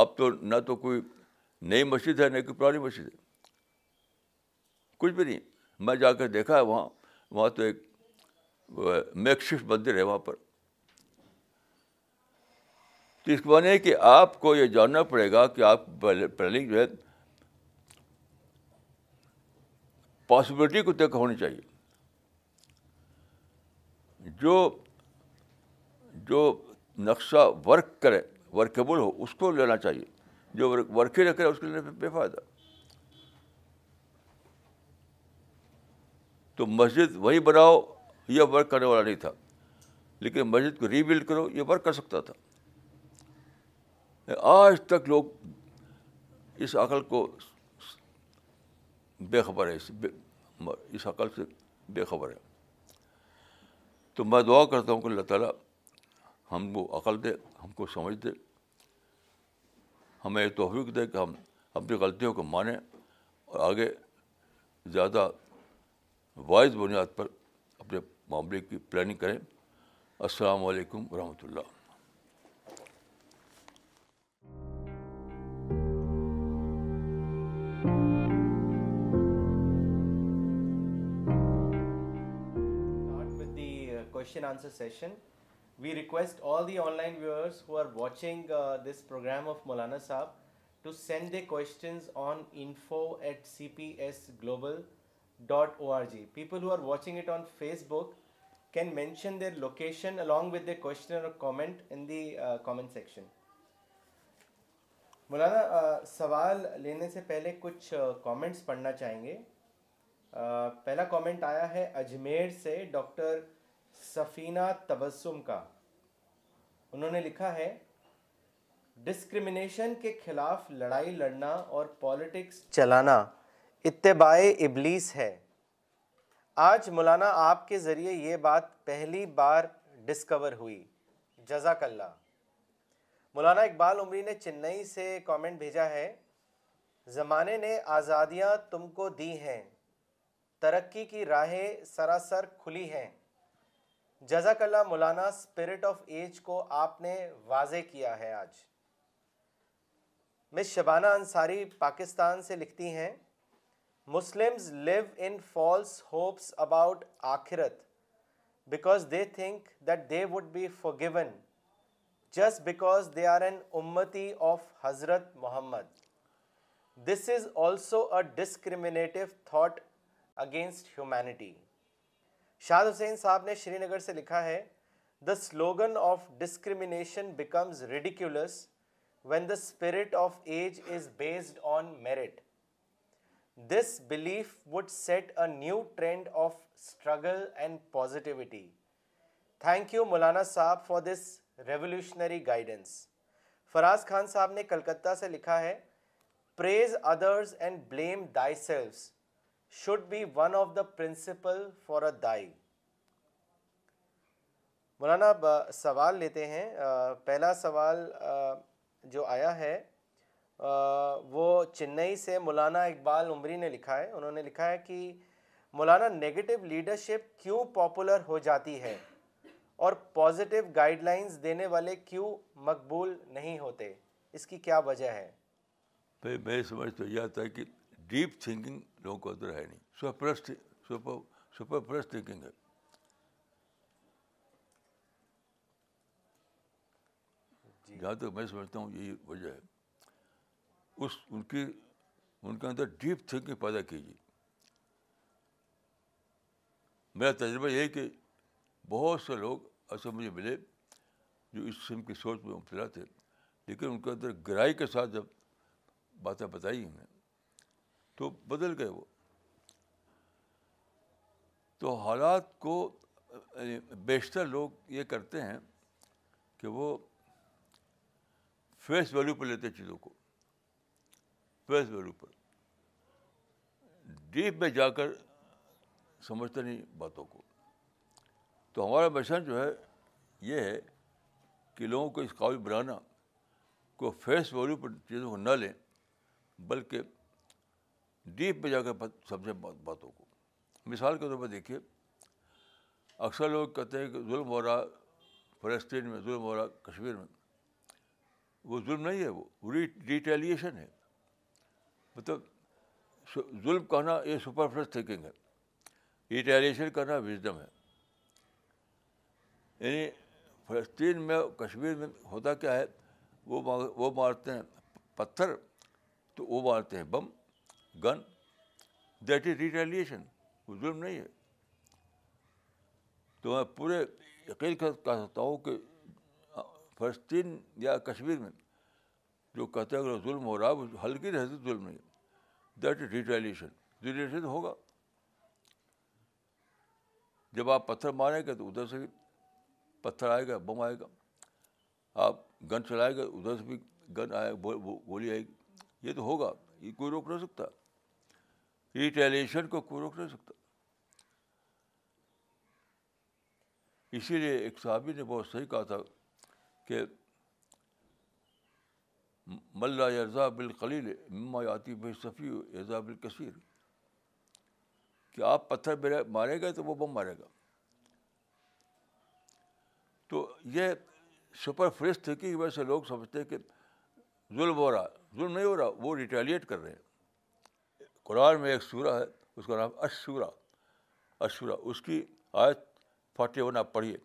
اب تو نہ تو کوئی نئی مسجد ہے نہ کوئی پرانی مسجد ہے کچھ بھی نہیں میں جا کر دیکھا ہے وہاں وہاں تو ایک میک شفٹ مندر ہے وہاں پر تو اس بنیا ہے کہ آپ کو یہ جاننا پڑے گا کہ آپ پلاننگ جو ہے پاسبلٹی کو دیکھا ہونی چاہیے جو جو نقشہ ورک کرے ورکیبل ہو اس کو لینا چاہیے جو ورک ہی نہ کرے اس کے لیے بے فائدہ تو مسجد وہی بناؤ یہ ورک کرنے والا نہیں تھا لیکن مسجد کو ریبلڈ کرو یہ ورک کر سکتا تھا آج تک لوگ اس عقل کو بے خبر ہے اس بے اس عقل سے بے خبر ہے تو میں دعا کرتا ہوں کہ اللہ تعالیٰ ہم کو عقل دے ہم کو سمجھ دے ہمیں توفیق دے کہ ہم اپنی غلطیوں کو مانیں اور آگے زیادہ وائز بنیاد پر اپنے معاملے کی پلاننگ کریں السلام علیکم ورحمۃ اللہ question answer session. We request all the online viewers who are watching uh, this program of Molana Saab to send their questions on info at cpsglobal.org. People who are watching it on Facebook can mention their location along with their question or comment in the uh, comment section. مولانا سوال لینے سے پہلے کچھ comments پڑھنا چاہیں گے پہلا comment آیا ہے اجمیر سے ڈاکٹر سفینہ تبسم کا انہوں نے لکھا ہے ڈسکرمنیشن کے خلاف لڑائی لڑنا اور پالیٹکس چلانا اتباع ابلیس ہے آج مولانا آپ کے ذریعے یہ بات پہلی بار ڈسکور ہوئی جزاک اللہ مولانا اقبال عمری نے چنئی سے کامنٹ بھیجا ہے زمانے نے آزادیاں تم کو دی ہیں ترقی کی راہیں سراسر کھلی ہیں جزاک اللہ مولانا اسپرٹ آف ایج کو آپ نے واضح کیا ہے آج مس شبانہ انصاری پاکستان سے لکھتی ہیں Muslims live in false hopes about آخرت because they think that they would be forgone just because they are an امتی آف حضرت Muhammad this is also a discriminative thought against humanity Shad Hussain صاحب نے Srinagar سے لکھا ہے the slogan of becomes ridiculous when the spirit of age is based on merit this belief would set a new trend of struggle and positivity thank you مولانا صاحب for this revolutionary guidance Faraz Khan صاحب نے کلکتہ سے لکھا ہے praise others and blame thyselves should be one of the principle for a دائی مولانا سوال لیتے ہیں پہلا سوال جو آیا ہے وہ چنئی سے مولانا اقبال عمری نے لکھا ہے انہوں نے لکھا ہے کہ مولانا نگیٹو لیڈرشپ کیوں پاپولر ہو جاتی ہے اور پازیٹیو گائیڈ لائنز دینے والے کیوں مقبول نہیں ہوتے اس کی کیا وجہ ہے کہ ڈیپ تھنکنگ لوگوں کے اندر ہے نہیں سپر تھنکنگ ہے جی۔ جہاں تک میں سمجھتا ہوں یہی وجہ ہے اس ان کی ان کے اندر ڈیپ تھنکنگ پیدا کیجیے میرا تجربہ یہ ہے کہ بہت سے لوگ ایسے مجھے ملے جو اس قسم کی سوچ میں مبتلا تھے لیکن ان کے اندر گہرائی کے ساتھ جب باتیں بتائی انہیں تو بدل گئے وہ تو حالات کو یعنی بیشتر لوگ یہ کرتے ہیں کہ وہ فیس ویلیو پر لیتے چیزوں کو فیس ویلیو پر ڈیپ میں جا کر سمجھتے نہیں باتوں کو تو ہمارا مشن جو ہے یہ ہے کہ لوگوں کو اس قابل بنانا کو فیس ویلیو پر چیزوں کو نہ لیں بلکہ ڈیپ پہ جا کے سمجھیں باتوں کو مثال کے طور پر دیکھیے اکثر لوگ کہتے ہیں کہ ظلم ہو رہا فلسطین میں ظلم ہو رہا کشمیر میں وہ ظلم نہیں ہے وہ ڈیٹیلیشن ہے مطلب ظلم کہنا یہ فلس تھنکنگ ہے ریٹیلیشن کرنا وزڈم ہے یعنی فلسطین میں کشمیر میں ہوتا کیا ہے وہ وہ مارتے ہیں پتھر تو وہ مارتے ہیں بم گن دیٹ از ریٹیلیشن وہ ظلم نہیں ہے تو میں پورے یقین کہہ سکتا ہوں کہ فلسطین یا کشمیر میں جو کہتے ہیں اگر ظلم ہو رہا ہے وہ ہلکی رہتی ظلم نہیں ہے دیٹ از ریٹیلیشن ریٹیلیشن ہوگا جب آپ پتھر ماریں گے تو ادھر سے بھی پتھر آئے گا بم آئے گا آپ گن چلائے گا ادھر سے بھی گن آئے گا گولی آئے گی یہ تو ہوگا یہ کوئی روک نہ سکتا ریٹیلیشن کو کوئی روک نہیں سکتا اسی لیے ایک صحابی نے بہت صحیح کہا تھا کہ ملا ارزہ بالخلیل یاتی بے صفی یرزا بالکثیر کہ آپ پتھر مارے گئے تو وہ بم مارے گا تو یہ سپر فریش تھنکنگ کی وجہ سے لوگ سمجھتے ہیں کہ ظلم ہو رہا ظلم نہیں ہو رہا وہ ریٹیلیٹ کر رہے ہیں قرآن میں ایک سورہ ہے اس کا نام اشورا اشورا اس کی آیت فاتح ون آپ پڑھیے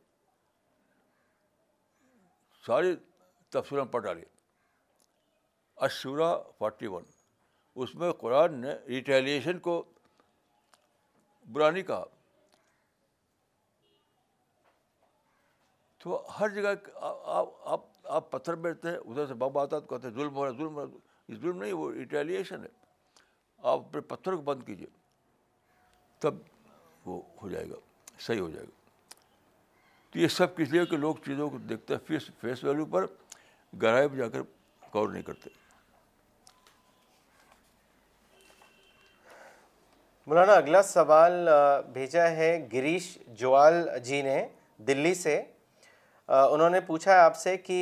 ساری تفصیل پڑھ ڈالیے اشورا فورٹی ون اس میں قرآن نے ریٹیلیشن کو برا نہیں کہا تو ہر جگہ آپ پتھر بیٹھتے ہیں ادھر سے بابا آتا تو کہتے ہیں ظلم ہو رہا ظلم ہو رہا ظلم نہیں وہ ریٹیلیشن ہے آپ اپنے پتھر کو بند کیجیے تب وہ ہو جائے گا صحیح ہو جائے گا تو یہ سب کس لیے کہ لوگ چیزوں کو دیکھتے ہیں فیس فیس ویلیو پر گرائے جا کر غور نہیں کرتے مولانا اگلا سوال بھیجا ہے گریش جوال جی نے دلی سے انہوں نے پوچھا ہے آپ سے کہ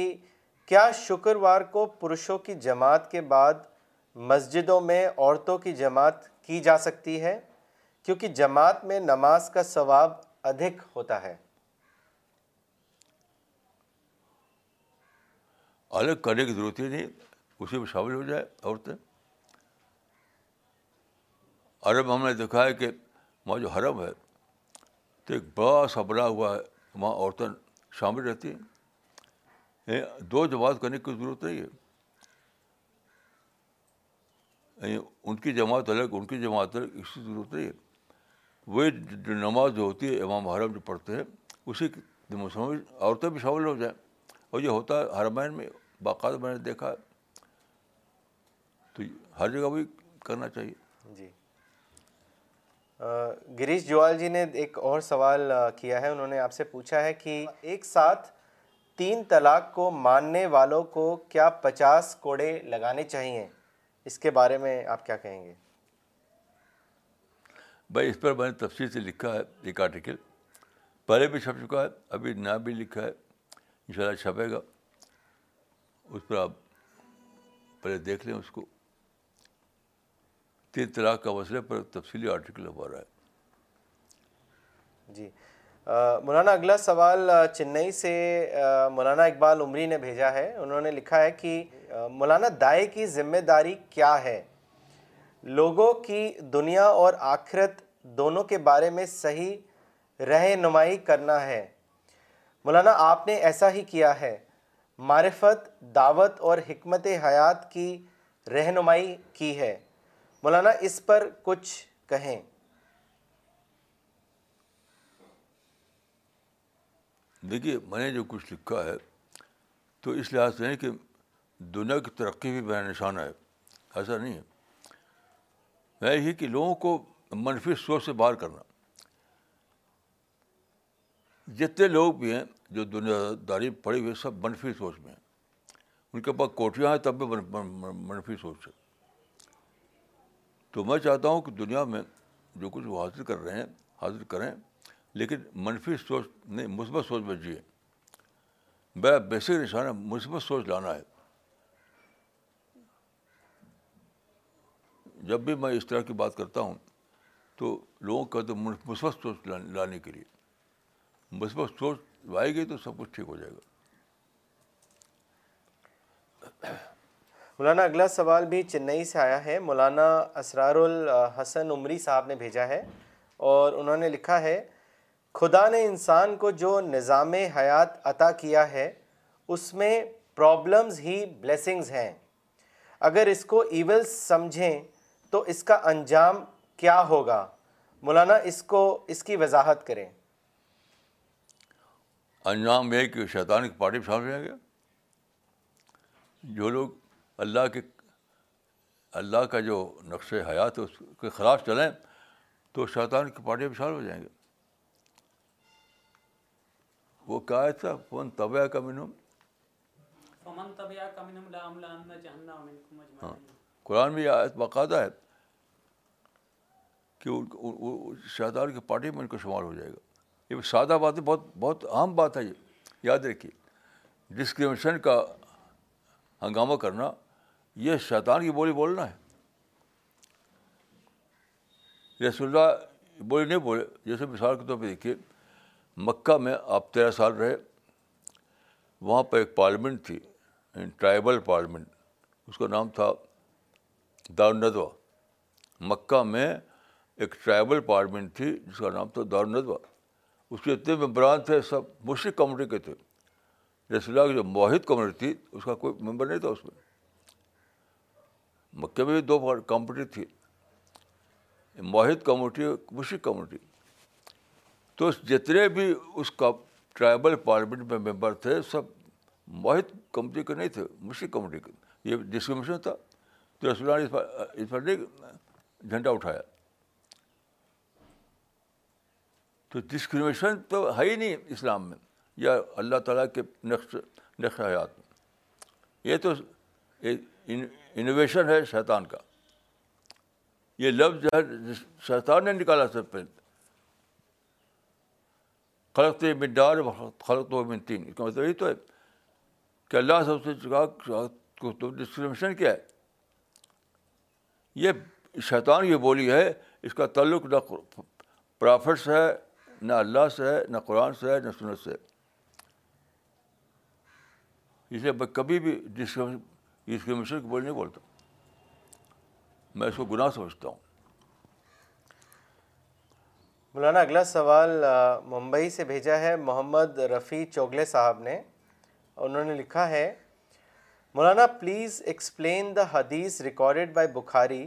کیا شکروار کو پرشوں کی جماعت کے بعد مسجدوں میں عورتوں کی جماعت کی جا سکتی ہے کیونکہ جماعت میں نماز کا ثواب ادھک ہوتا ہے الگ کرنے کی ضرورت ہی نہیں اسی میں شامل ہو جائے عورتیں عرب ہم نے دیکھا ہے کہ وہاں جو حرب ہے تو ایک بڑا سا بنا ہوا ہے وہاں عورتیں شامل رہتی ہیں دو جماعت کرنے کی ضرورت نہیں ہے یعنی ان کی جماعت الگ ان کی جماعت الگ اس کی ضرورت نہیں ہے وہ نماز جو ہوتی ہے امام حرم جو پڑھتے ہیں اسی میں عورتیں بھی شامل ہو جائیں اور یہ ہوتا ہے حرمین میں باقاعدہ میں نے دیکھا ہے تو ہر جگہ بھی کرنا چاہیے جی گریش جوال جی نے ایک اور سوال کیا ہے انہوں نے آپ سے پوچھا ہے کہ ایک ساتھ تین طلاق کو ماننے والوں کو کیا پچاس کوڑے لگانے چاہئیں اس کے بارے میں آپ کیا کہیں گے بھائی اس پر میں نے تفصیل سے لکھا ہے ایک آرٹیکل پہلے بھی چھپ چکا ہے ابھی نیا بھی لکھا ہے ان شاء اللہ چھپے گا اس پر آپ پہلے دیکھ لیں اس کو تین طرح کا مسئلہ پر تفصیلی آرٹیکل ہو رہا ہے جی مولانا اگلا سوال چنئی سے مولانا اقبال عمری نے بھیجا ہے انہوں نے لکھا ہے کہ مولانا دائے کی ذمہ داری کیا ہے لوگوں کی دنیا اور آخرت دونوں کے بارے میں صحیح رہنمائی کرنا ہے مولانا آپ نے ایسا ہی کیا ہے معرفت دعوت اور حکمت حیات کی رہنمائی کی ہے مولانا اس پر کچھ کہیں دیکھیے میں نے جو کچھ لکھا ہے تو اس لحاظ سے نہیں کہ دنیا کی ترقی بھی بڑا نشانہ ہے ایسا نہیں ہے میں یہی کہ لوگوں کو منفی سوچ سے باہر کرنا جتنے لوگ بھی ہیں جو دنیا داری پڑی ہوئی سب منفی سوچ میں ہیں ان کے پاس کوٹیاں ہیں تب بھی منفی سوچ ہے تو میں چاہتا ہوں کہ دنیا میں جو کچھ وہ حاصل کر رہے ہیں حاصل کریں لیکن منفی سوچ نہیں مثبت سوچ میں جیے میرا بیسک نشان ہے نشانہ مثبت سوچ لانا ہے جب بھی میں اس طرح کی بات کرتا ہوں تو لوگوں کا تو مثبت سوچ لانے کے لیے مثبت سوچ لائے گی تو سب کچھ ٹھیک ہو جائے گا مولانا اگلا سوال بھی چنئی سے آیا ہے مولانا اسرار الحسن عمری صاحب نے بھیجا ہے اور انہوں نے لکھا ہے خدا نے انسان کو جو نظام حیات عطا کیا ہے اس میں پرابلمز ہی بلیسنگز ہیں اگر اس کو ایول سمجھیں تو اس کا انجام کیا ہوگا مولانا اس کو اس کی وضاحت کریں انجام یہ کہ شیطان کی پارٹی شام ہو جائیں گے جو لوگ اللہ کے اللہ کا جو نقش حیات ہے اس کے خلاف چلیں تو شیطان کی پارٹی شامل ہو جائیں گے وہ کیا ہے تھا ہاں قرآن بھی باقاعدہ ہے کہ شہدار کی پارٹی میں ان کو شمار ہو جائے گا یہ سادہ بات ہے بہت بہت اہم بات ہے یہ یاد رکھیے ڈسکریمنیشن کا ہنگامہ کرنا یہ شیطان کی بولی بولنا ہے رسول اللہ بولی نہیں بولے جیسے مثال کے طور پہ دیکھیے مکہ میں آپ تیرہ سال رہے وہاں پر ایک پارلیمنٹ تھی یعنی ٹرائبل پارلیمنٹ اس کا نام تھا دار مکہ میں ایک ٹرائبل پارلیمنٹ تھی جس کا نام تھا دار اس کے اتنے ممبران تھے سب مشرق کمیونٹی کے تھے اللہ کی جو موحد کمیونٹی تھی اس کا کوئی ممبر نہیں تھا اس میں مکہ میں بھی دو کمیونٹی تھی موحد کمیونٹی مشرق کمیونٹی تو جتنے بھی اس کا ٹرائبل پارلیمنٹ میں ممبر تھے سب واحد کمیٹی کے نہیں تھے مشرق کمیٹی کے یہ ڈسکریمنیشن تھا تو اس پر نہیں جھنڈا اٹھایا تو ڈسکریمنیشن تو ہے ہی نہیں اسلام میں یا اللہ تعالیٰ کے نقش نقش حیات میں یہ تو انوویشن ہے شیطان کا یہ لفظ جو ہے شیطان نے نکالا سب پہلے خلط من ڈار اور خلط و من تین اس کا مطلب یہی تو ہے کہ اللہ سب سے تم ڈسکریمنیشن کیا ہے یہ شیطان یہ بولی ہے اس کا تعلق نہ پرافٹ سے ہے نہ اللہ سے ہے نہ قرآن سے ہے نہ سنت سے اس لیے میں کبھی بھی ڈسکریمنیشن کی بولی نہیں بولتا میں اس کو گناہ سمجھتا ہوں مولانا اگلا سوال ممبئی سے بھیجا ہے محمد رفیع چوگلے صاحب نے انہوں نے لکھا ہے مولانا پلیز ایکسپلین دا حدیث recorded by Bukhari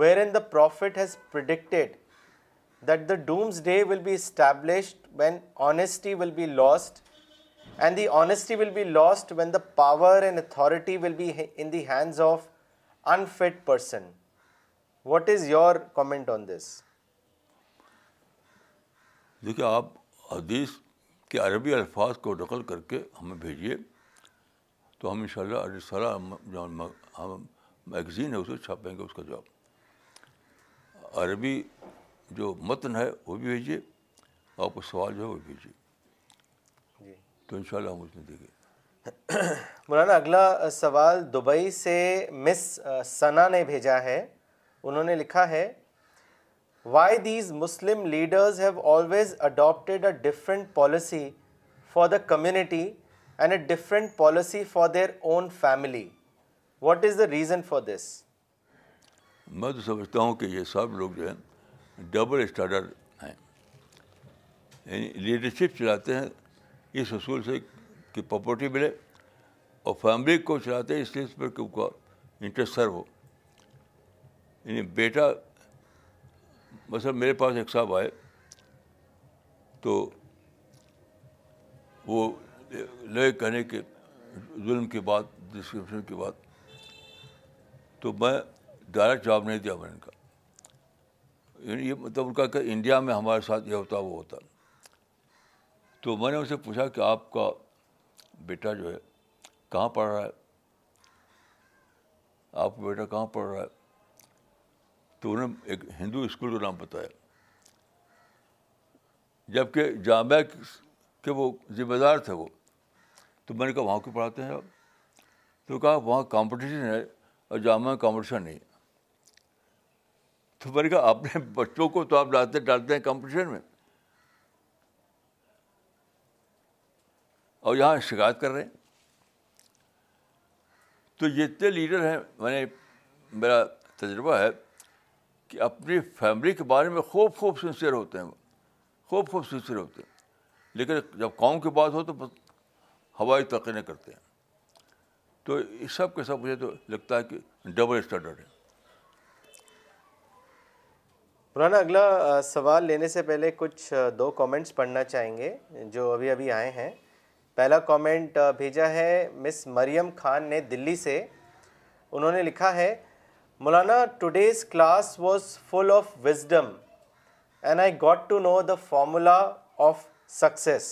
where in the prophet has predicted that the doomsday will be established when honesty will be lost and the honesty will be lost when the power and authority will be in the hands of unfit person what is your comment on this دیکھیے آپ حدیث کے عربی الفاظ کو نقل کر کے ہمیں بھیجیے تو ہم ان شاء اللہ علیہ السلام جو ہم میگزین ہے اسے چھاپیں گے اس کا جواب عربی جو متن ہے وہ بھی بھیجیے آپ کو سوال جو ہے وہ بھیجیے جی۔ تو ان شاء اللہ ہم اس میں دیکھیں مولانا اگلا سوال دبئی سے مس ثنا نے بھیجا ہے انہوں نے لکھا ہے why these Muslim leaders have always adopted a different policy for the community and a different policy for their own family what is the reason for this میں تو سمجھتا ہوں کہ یہ سب لوگ جو ہیں ڈبل اسٹینڈرڈ ہیں یعنی لیڈرشپ چلاتے ہیں اس اصول سے کہ پراپرٹی ملے اور فیملی کو چلاتے ہیں اس لیے اس پر کا انٹرسٹ سرو ہو یعنی بیٹا مثلاً میرے پاس ایک صاحب آئے تو وہ لئے کہنے کے ظلم کے بعد ڈسکرپشن کے بعد تو میں ڈائریکٹ جواب نہیں دیا میں ان کا یعنی یہ مطلب ان کا کہ انڈیا میں ہمارے ساتھ یہ ہوتا وہ ہوتا تو میں نے ان سے پوچھا کہ آپ کا بیٹا جو ہے کہاں پڑھ رہا ہے آپ کا بیٹا کہاں پڑھ رہا ہے تو انہوں نے ایک ہندو اسکول کا نام بتایا جب کہ جامعہ کے وہ ذمہ دار تھے وہ تو میں نے کہا وہاں کیوں پڑھاتے ہیں آپ تو کہا وہاں کمپٹیشن ہے اور جامعہ کمپٹیشن نہیں تو میں نے کہا اپنے بچوں کو تو آپ ڈالتے ڈالتے ہیں کمپٹیشن میں اور یہاں شکایت کر رہے ہیں تو جتنے لیڈر ہیں میں نے میرا تجربہ ہے کہ اپنی فیملی کے بارے میں خوب خوب سنسیئر ہوتے ہیں وہ خوب سنسیئر ہوتے ہیں لیکن جب قوم کی بات ہو تو بس ہوائی توقع کرتے ہیں تو سب کے سب مجھے تو لگتا ہے کہ ڈبل اسٹینڈرڈ ہے پرانا اگلا سوال لینے سے پہلے کچھ دو کامنٹس پڑھنا چاہیں گے جو ابھی ابھی آئے ہیں پہلا کامنٹ بھیجا ہے مس مریم خان نے دلی سے انہوں نے لکھا ہے مولانا today's class was full of wisdom and I got to know the formula of success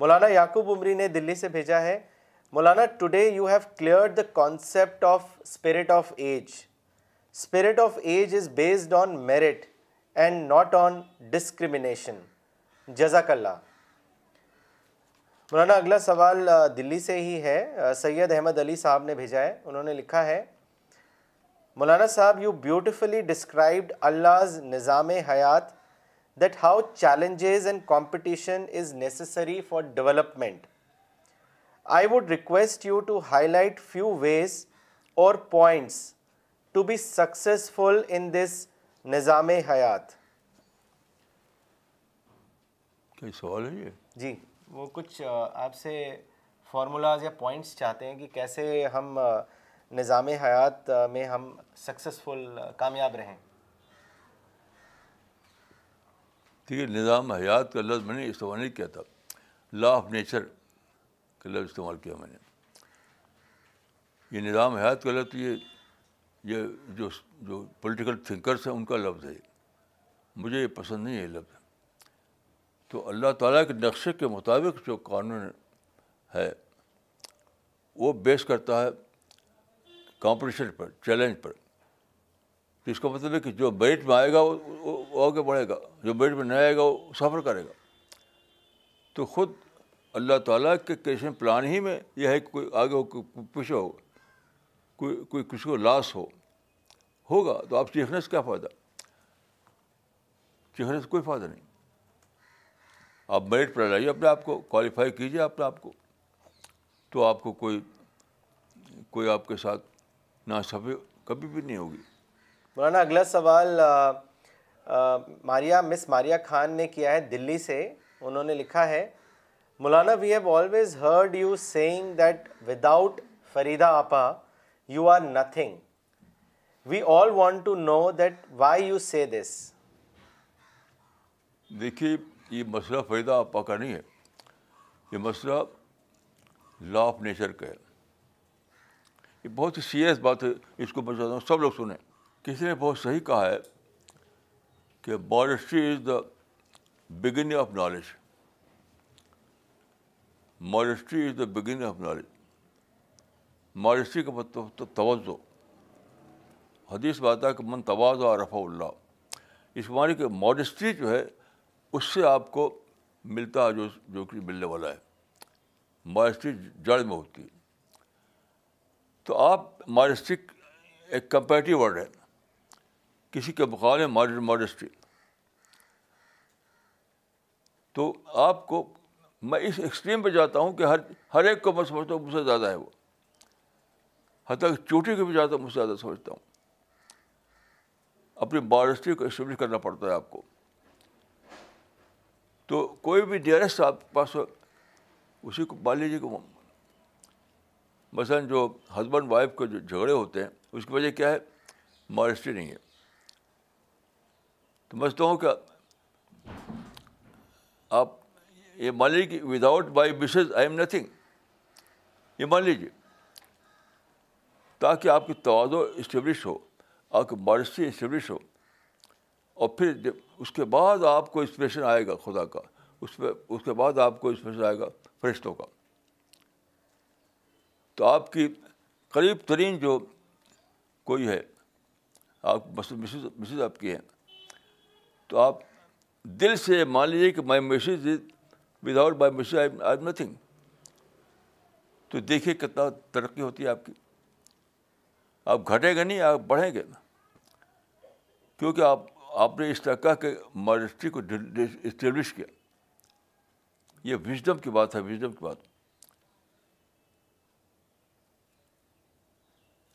مولانا یعقوب عمری نے دلی سے بھیجا ہے مولانا today you have clear the concept of spirit of age spirit of age is based on merit and not on discrimination جزاک اللہ مولانا اگلا سوال دلی سے ہی ہے سید احمد علی صاحب نے بھیجا ہے انہوں نے لکھا ہے مولانا صاحب یو بیوٹیفلی ڈسکرائبڈ نظام حیات that how challenges and competition is necessary for development I would request you to highlight few ways اور points to be successful in this نظام حیات سوال ہے یہ جی وہ کچھ آپ سے فارمولاز یا پوائنٹس چاہتے ہیں کہ کیسے ہم نظام حیات میں ہم سکسیزفل کامیاب رہیں دیکھیے نظام حیات کا لفظ میں نے استعمال نہیں کیا تھا لا آف نیچر کا لفظ استعمال کیا میں نے یہ نظام حیات کا لفظ یہ یہ جو جو پولیٹیکل تھنکرس ہیں ان کا لفظ ہے مجھے یہ پسند نہیں ہے لفظ تو اللہ تعالیٰ کے نقشے کے مطابق جو قانون ہے وہ بیس کرتا ہے کمپٹیشن پر چیلنج پر تو اس کا مطلب ہے کہ جو بیٹ میں آئے گا وہ آگے بڑھے گا جو بیٹ میں نہیں آئے گا وہ سفر کرے گا تو خود اللہ تعالیٰ کے کیشن پلان ہی میں یہ ہے کہ کوئی آگے ہو کوئی پیچھے ہو کوئی کوئی کسی کو لاس ہو ہوگا تو آپ چیخنے سے کیا فائدہ چیخنے سے کوئی فائدہ نہیں آپ میرٹ پر لائیے اپنے آپ کو کوالیفائی کیجیے اپنے آپ کو تو آپ کو کوئی کوئی آپ کے ساتھ ناس کبھی بھی نہیں ہوگی مولانا اگلا سوال ماریا مس ماریا خان نے کیا ہے دلی سے انہوں نے لکھا ہے Maulana we have always heard you saying that without Farida Apa you are nothing we all want to know that why you say this دیکھیے یہ مسئلہ فریدا آپا کا نہیں ہے یہ مسئلہ لا آف نیچر کا ہے یہ بہت ہی سیریس بات ہے اس کو میں چاہتا ہوں سب لوگ سنیں کسی نے بہت صحیح کہا ہے کہ modesty is the beginning of knowledge modesty is the beginning of knowledge modesty کا مطلب توجہ حدیث بات ہے کہ من تواز و رفا اللہ اس معنی کہ ماڈسٹری جو ہے اس سے آپ کو ملتا ہے جو جو کہ ملنے والا ہے ماڈسٹری جڑ میں ہوتی ہے تو آپ ماڈسٹک ایک کمپیریٹیو ورڈ ہے کسی کے بخار ہے ماڈسٹری تو آپ کو میں اس ایکسٹریم پہ جاتا ہوں کہ ہر ہر ایک کو میں سمجھتا ہوں مجھ سے زیادہ ہے وہ حتیٰ کہ چوٹی کو بھی جاتا ہوں مجھ سے زیادہ سمجھتا ہوں اپنی ماڈسٹری کو اسٹیبلش کرنا پڑتا ہے آپ کو تو کوئی بھی ڈیئرسٹ آپ کے پاس اسی کو مان لیجیے کہ مثلاً جو ہسبینڈ وائف کے جو جھگڑے ہوتے ہیں اس کی وجہ کیا ہے مارسٹری نہیں ہے تو مجھتا ہوں کہ آپ یہ مان لیجیے کہ without by bushes I am nothing یہ مان لیجیے تاکہ آپ کی توازو اسٹیبلش ہو آپ کی مارسٹی اسٹیبلش ہو اور پھر اس کے بعد آپ کو انسپریشن آئے گا خدا کا اس پہ اس کے بعد آپ کو انسپریشن آئے گا فرشتوں کا تو آپ کی قریب ترین جو کوئی ہے آپ مسز آپ کی ہے تو آپ دل سے مان لیجیے کہ my by my without by Mrs nothing تو دیکھیے کتنا ترقی ہوتی ہے آپ کی آپ گھٹیں گے نہیں آپ بڑھیں گے کیونکہ آپ آپ نے اس طرح کہا کہ ماڈرسٹری کو اسٹیبلش کیا یہ وزڈم کی بات ہے وزڈم کی بات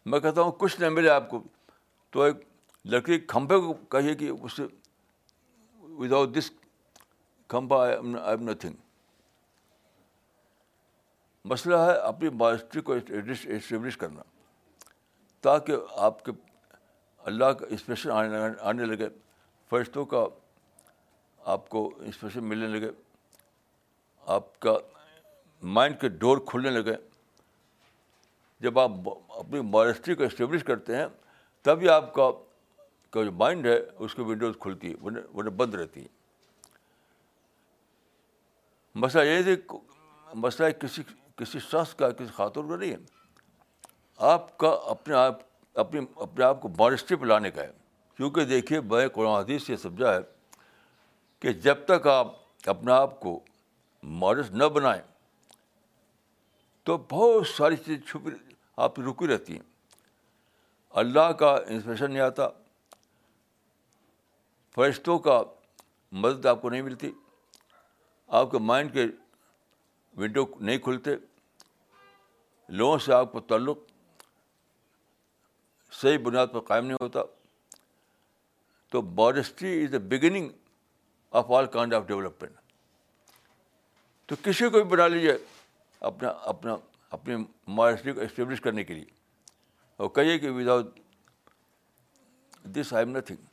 میں کہتا ہوں کچھ نہیں ملے آپ کو تو ایک لڑکی کھمبے کو کہیے کہ اس ود آؤٹ دس کھمبا ایم نتھنگ مسئلہ ہے اپنی باسٹری کو اسٹیبلش کرنا تاکہ آپ کے اللہ کا انسپریشن آنے لگے فرشتوں کا آپ کو انسپریشن ملنے لگے آپ کا مائنڈ کے ڈور کھلنے لگے جب آپ اپنی مارسٹری کو اسٹیبلش کرتے ہیں تبھی آپ کا کا جو مائنڈ ہے اس کی ونڈوز کھلتی ہے بند رہتی ہے مسئلہ یہ مسئلہ کسی کسی شخص کا کسی خاتون کا نہیں ہے آپ کا اپنے آپ اپنے اپنے آپ کو مارسٹری پہ لانے کا ہے کیونکہ دیکھیے میں قرآن حدیث سے سمجھا ہے کہ جب تک آپ اپنے آپ کو مارس نہ بنائیں تو بہت ساری چیزیں چھپی آپ رکی رہتی ہیں اللہ کا انسپریشن نہیں آتا فرشتوں کا مدد آپ کو نہیں ملتی آپ کے مائنڈ کے ونڈو نہیں کھلتے لوگوں سے آپ کو تعلق صحیح بنیاد پر قائم نہیں ہوتا تو بارسٹری is the beginning of all kind of development تو کسی کو بھی بنا لیجیے اپنا اپنا اپنی مارسٹری کو اسٹیبلش کرنے کے لیے اور کہیے کہ without this I am nothing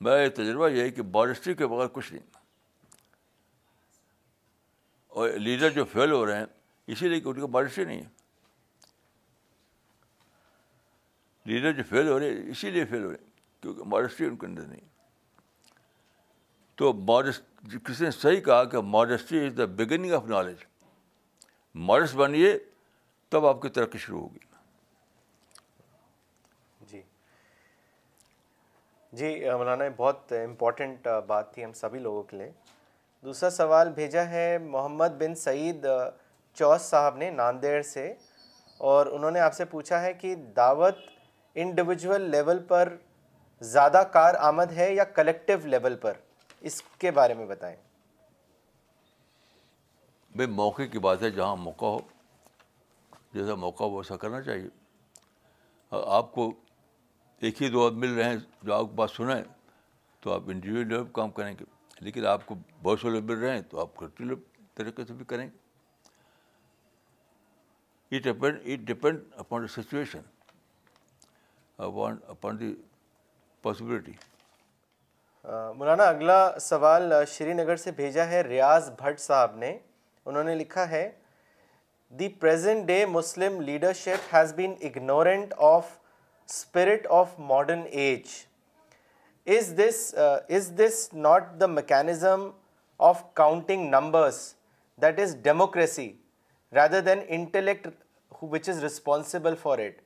میرا یہ تجربہ یہ ہے کہ بارسٹری کے بغیر کچھ نہیں اور لیڈر جو فیل ہو رہے ہیں اسی لیے کہ ان کی بارسٹری نہیں ہے لیڈر جو فیل ہو رہے ہیں اسی لیے فیل ہو رہے ہیں کیونکہ بارسٹری ان کے اندر نہیں تو ماڈسٹ کسی نے صحیح کہا کہ modesty is the beginning of knowledge modest بنیے تب آپ کی ترقی شروع ہوگی جی جی مولانا بہت امپورٹنٹ بات تھی ہم سبھی لوگوں کے لیے دوسرا سوال بھیجا ہے محمد بن سعید چوس صاحب نے ناندیڑ سے اور انہوں نے آپ سے پوچھا ہے کہ دعوت انڈیویجول لیول پر زیادہ کار آمد ہے یا کلیکٹیو لیول پر اس کے بارے میں بتائیں بھائی موقع کی بات ہے جہاں موقع ہو جیسا موقع ہو ویسا کرنا چاہیے آپ کو ایک ہی دو آپ مل رہے ہیں جو آپ کو بات سنیں تو آپ لیول کام کریں گے لیکن آپ کو بہت سے لوگ مل رہے ہیں تو آپ لیول طریقے سے بھی کریں گے it depend upon the situation upon upon the possibility Maulana اگلا سوال شری نگر سے بھیجا ہے ریاض بھٹ صاحب نے انہوں نے لکھا ہے the present day Muslim leadership has been ignorant of spirit of modern age is this is this not the mechanism of counting numbers that is democracy rather than intellect which is responsible for it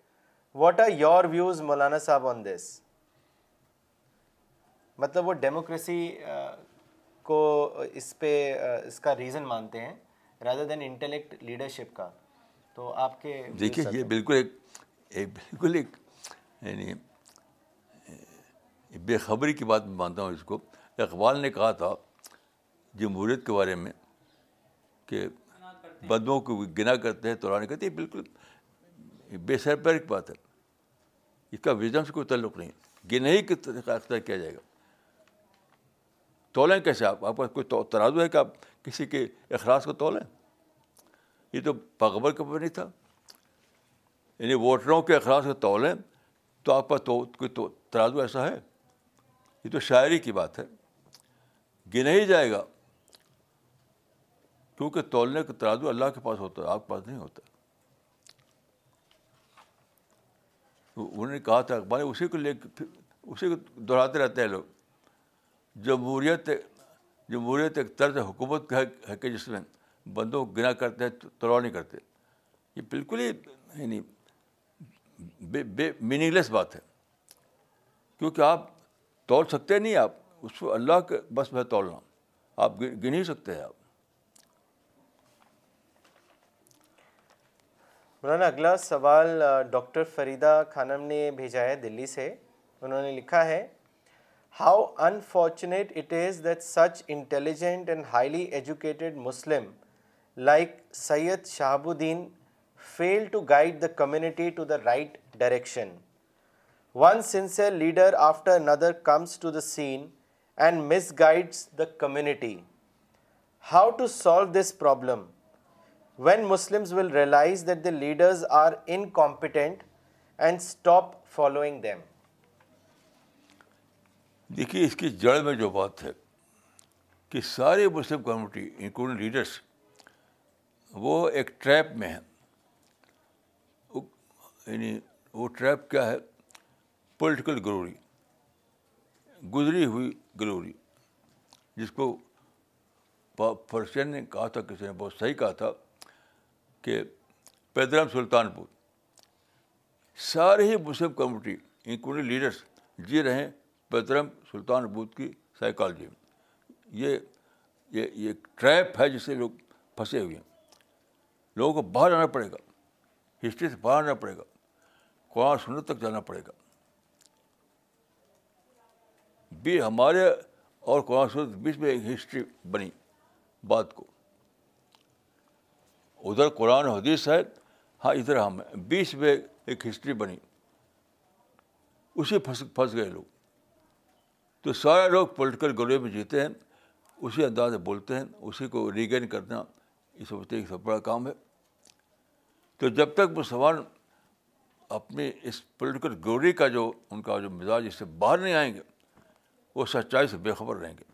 what are your views Maulana صاحب آن دس مطلب وہ democracy کو اس پہ اس کا reason مانتے ہیں rather than intellect leadership کا تو آپ کے دیکھیے یہ بالکل ایک ایک بالکل ایک یعنی بے خبری کی بات میں مانتا ہوں اس کو اقبال نے کہا تھا جمہوریت کے بارے میں کہ بدموں کو گنا کرتے ہیں تو را نہیں کرتے یہ بالکل بے کی بات ہے اس کا وزن سے کوئی تعلق نہیں گنہی کا طریقہ اختیار کیا جائے گا تولیں کیسے آپ آپ کا کوئی تو ترازو ہے کہ آپ کسی کے اخراج کو تولیں یہ تو کے کا نہیں تھا یعنی ووٹروں کے اخراج کو تولیں تو آپ کا تو کوئی تو ترازو ایسا ہے یہ تو شاعری کی بات ہے گن ہی جائے گا کیونکہ تولنے کا ترازو اللہ کے پاس ہوتا ہے آپ کے پاس نہیں ہوتا انہوں نے کہا تھا اخبار اسی کو لے کے اسی کو دہراتے رہتے ہیں لوگ جمہوریت جمہوریت ایک طرز حکومت کا ہے کہ جس میں بندوں کو گنا کرتے ہیں تلوا نہیں کرتے یہ بالکل ہی یعنی بے بے میننگ لیس بات ہے کیونکہ آپ توڑ سکتے نہیں آپ اس کو اللہ کے بس میں توڑنا آپ گن ہی سکتے ہیں آپ مولانا اگلا سوال ڈاکٹر فریدہ خانم نے بھیجا ہے دلی سے انہوں نے لکھا ہے How unfortunate it is that such intelligent and highly educated Muslim like Sayyid Shahabuddin failed to guide the community to the right direction. One sincere leader after another comes to the scene and misguides the community. How to solve this problem? When Muslims will realize that the leaders are incompetent and stop following them? دیکھیے اس کی جڑ میں جو بات ہے کہ سارے مسلم کمیونٹی انکلوڈنگ لیڈرس وہ ایک ٹریپ میں ہیں یعنی وہ ٹریپ کیا ہے پولیٹیکل گلوری گزری ہوئی گلوری جس کو فرشین نے کہا تھا کسی نے بہت صحیح کہا تھا کہ پیدرام سلطان پور سارے ہی مسلم کمیونٹی انکلوڈنگ لیڈرس جی رہے ہیں پیترم سلطان بدھ کی سائیکالوجی میں یہ ایک ٹریپ ہے جسے لوگ پھنسے ہوئے ہیں لوگوں کو باہر جانا پڑے گا ہسٹری سے باہر جانا پڑے گا قرآن سنت تک جانا پڑے گا بھی ہمارے اور قرآن سنت بیچ میں ایک ہسٹری بنی بات کو ادھر قرآن حدیث ہے ہاں ادھر ہم بیچ میں ایک ہسٹری بنی اسی پھنس پھنس گئے لوگ تو سارے لوگ پولیٹیکل گلوے میں جیتے ہیں اسی انداز میں بولتے ہیں اسی کو ریگین کرنا یہ سمجھتے ہیں ایک سب بڑا کام ہے تو جب تک وہ سوال اس پولیٹیکل گروری کا جو ان کا جو مزاج اس سے باہر نہیں آئیں گے وہ سچائی سے بے خبر رہیں گے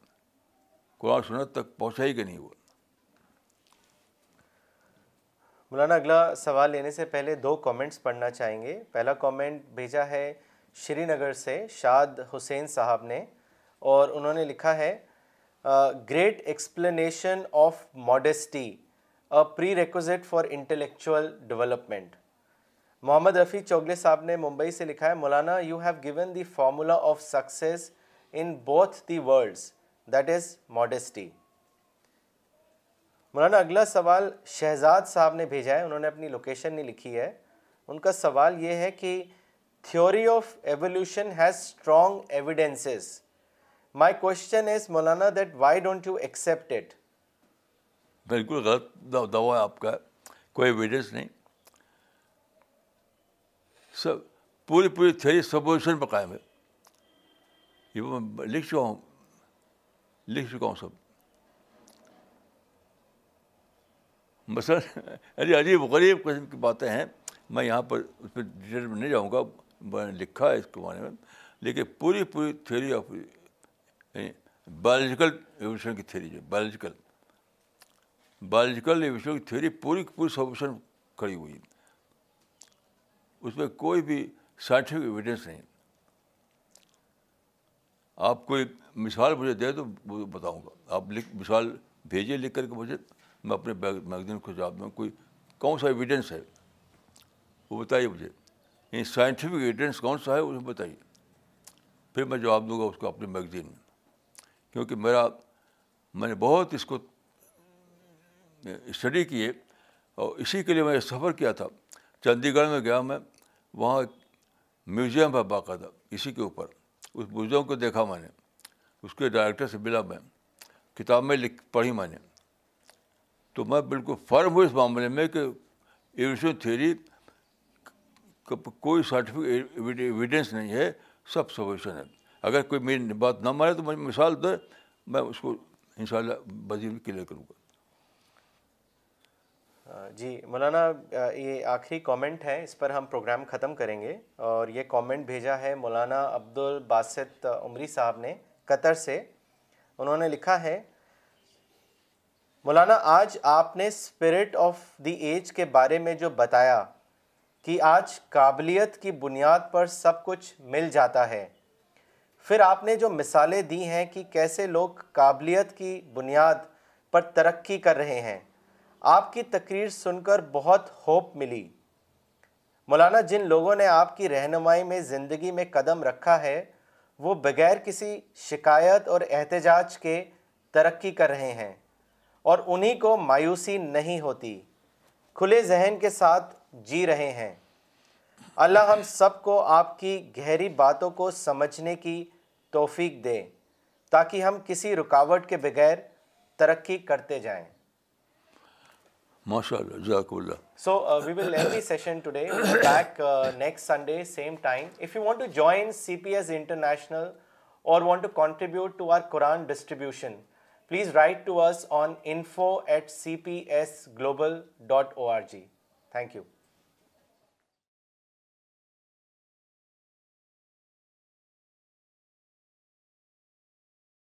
قرآن سنت تک پہنچا ہی گا نہیں وہ مولانا اگلا سوال لینے سے پہلے دو کامنٹس پڑھنا چاہیں گے پہلا کامنٹ بھیجا ہے شری نگر سے شاد حسین صاحب نے اور انہوں نے لکھا ہے great explanation of modesty prerequisite for intellectual development Muhammad Rafi Chougule صاحب نے ممبئی سے لکھا ہے Maulana you have given the formula of success in both the worlds that is modesty Maulana اگلا سوال شہزاد صاحب نے بھیجا ہے انہوں نے اپنی لوکیشن نہیں لکھی ہے ان کا سوال یہ ہے کہ theory of evolution has strong evidences my question is Maulana that why don't you accept it بالکل غلط دوا ہے آپ کا کوئی ایویڈینس نہیں سب پوری پوری تھیوری سپوزیشن پہ قائم ہے یہ میں لکھ چکا ہوں لکھ چکا ہوں سب مثلاً ارے عجیب غریب قسم کی باتیں ہیں میں یہاں پر اس پہ ڈیٹیل میں نہیں جاؤں گا میں نے لکھا ہے اس کے بارے میں لیکن پوری پوری تھیوری آف بایولوجیکل ایویشن کی تھیوری جو ہے بایولوجیکل بایولوجیکل ایویشن کی تھیوری پوری پوری سولوشن کھڑی ہوئی اس میں کوئی بھی سائنٹیفک ایویڈینس نہیں آپ کوئی مثال مجھے دے تو بتاؤں گا آپ لکھ مثال بھیجیے لکھ کر کے مجھے میں اپنے میگزین کو جواب دوں کوئی کون سا ایویڈینس ہے وہ بتائیے مجھے یعنی سائنٹیفک ایویڈینس کون سا ہے اسے بتائیے پھر میں جواب دوں گا اس کو اپنی میگزین میں کیونکہ میرا میں نے بہت اس کو اسٹڈی کیے اور اسی کے لیے میں سفر کیا تھا چندی گڑھ میں گیا میں وہاں میوزیم ہے باقاعدہ اسی کے اوپر اس میوزیم کو دیکھا میں نے اس کے ڈائریکٹر سے ملا میں کتاب میں لکھ پڑھی میں نے تو میں بالکل فرم ہوں اس معاملے میں کہ ایویشن تھیری کوئی سرٹیفکیٹ ایویڈینس نہیں ہے سب سویشن ہے اگر کوئی میری بات نہ مانے تو مجھے مثال دے میں اس کو ان شاء اللہ کلیئر کروں گا جی مولانا یہ آخری کامنٹ ہے اس پر ہم پروگرام ختم کریں گے اور یہ کامنٹ بھیجا ہے مولانا عبد الباسط عمری صاحب نے قطر سے انہوں نے لکھا ہے مولانا آج آپ نے اسپرٹ آف دی ایج کے بارے میں جو بتایا کہ آج قابلیت کی بنیاد پر سب کچھ مل جاتا ہے پھر آپ نے جو مثالیں دی ہیں کہ کیسے لوگ قابلیت کی بنیاد پر ترقی کر رہے ہیں آپ کی تقریر سن کر بہت ہوپ ملی مولانا جن لوگوں نے آپ کی رہنمائی میں زندگی میں قدم رکھا ہے وہ بغیر کسی شکایت اور احتجاج کے ترقی کر رہے ہیں اور انہی کو مایوسی نہیں ہوتی کھلے ذہن کے ساتھ جی رہے ہیں اللہ ہم سب کو آپ کی گہری باتوں کو سمجھنے کی توفیق دے تاکہ ہم کسی رکاوٹ کے بغیر ترقی کرتے جائیں جزاک اللہ so we join C P S International اور جی تھینک یو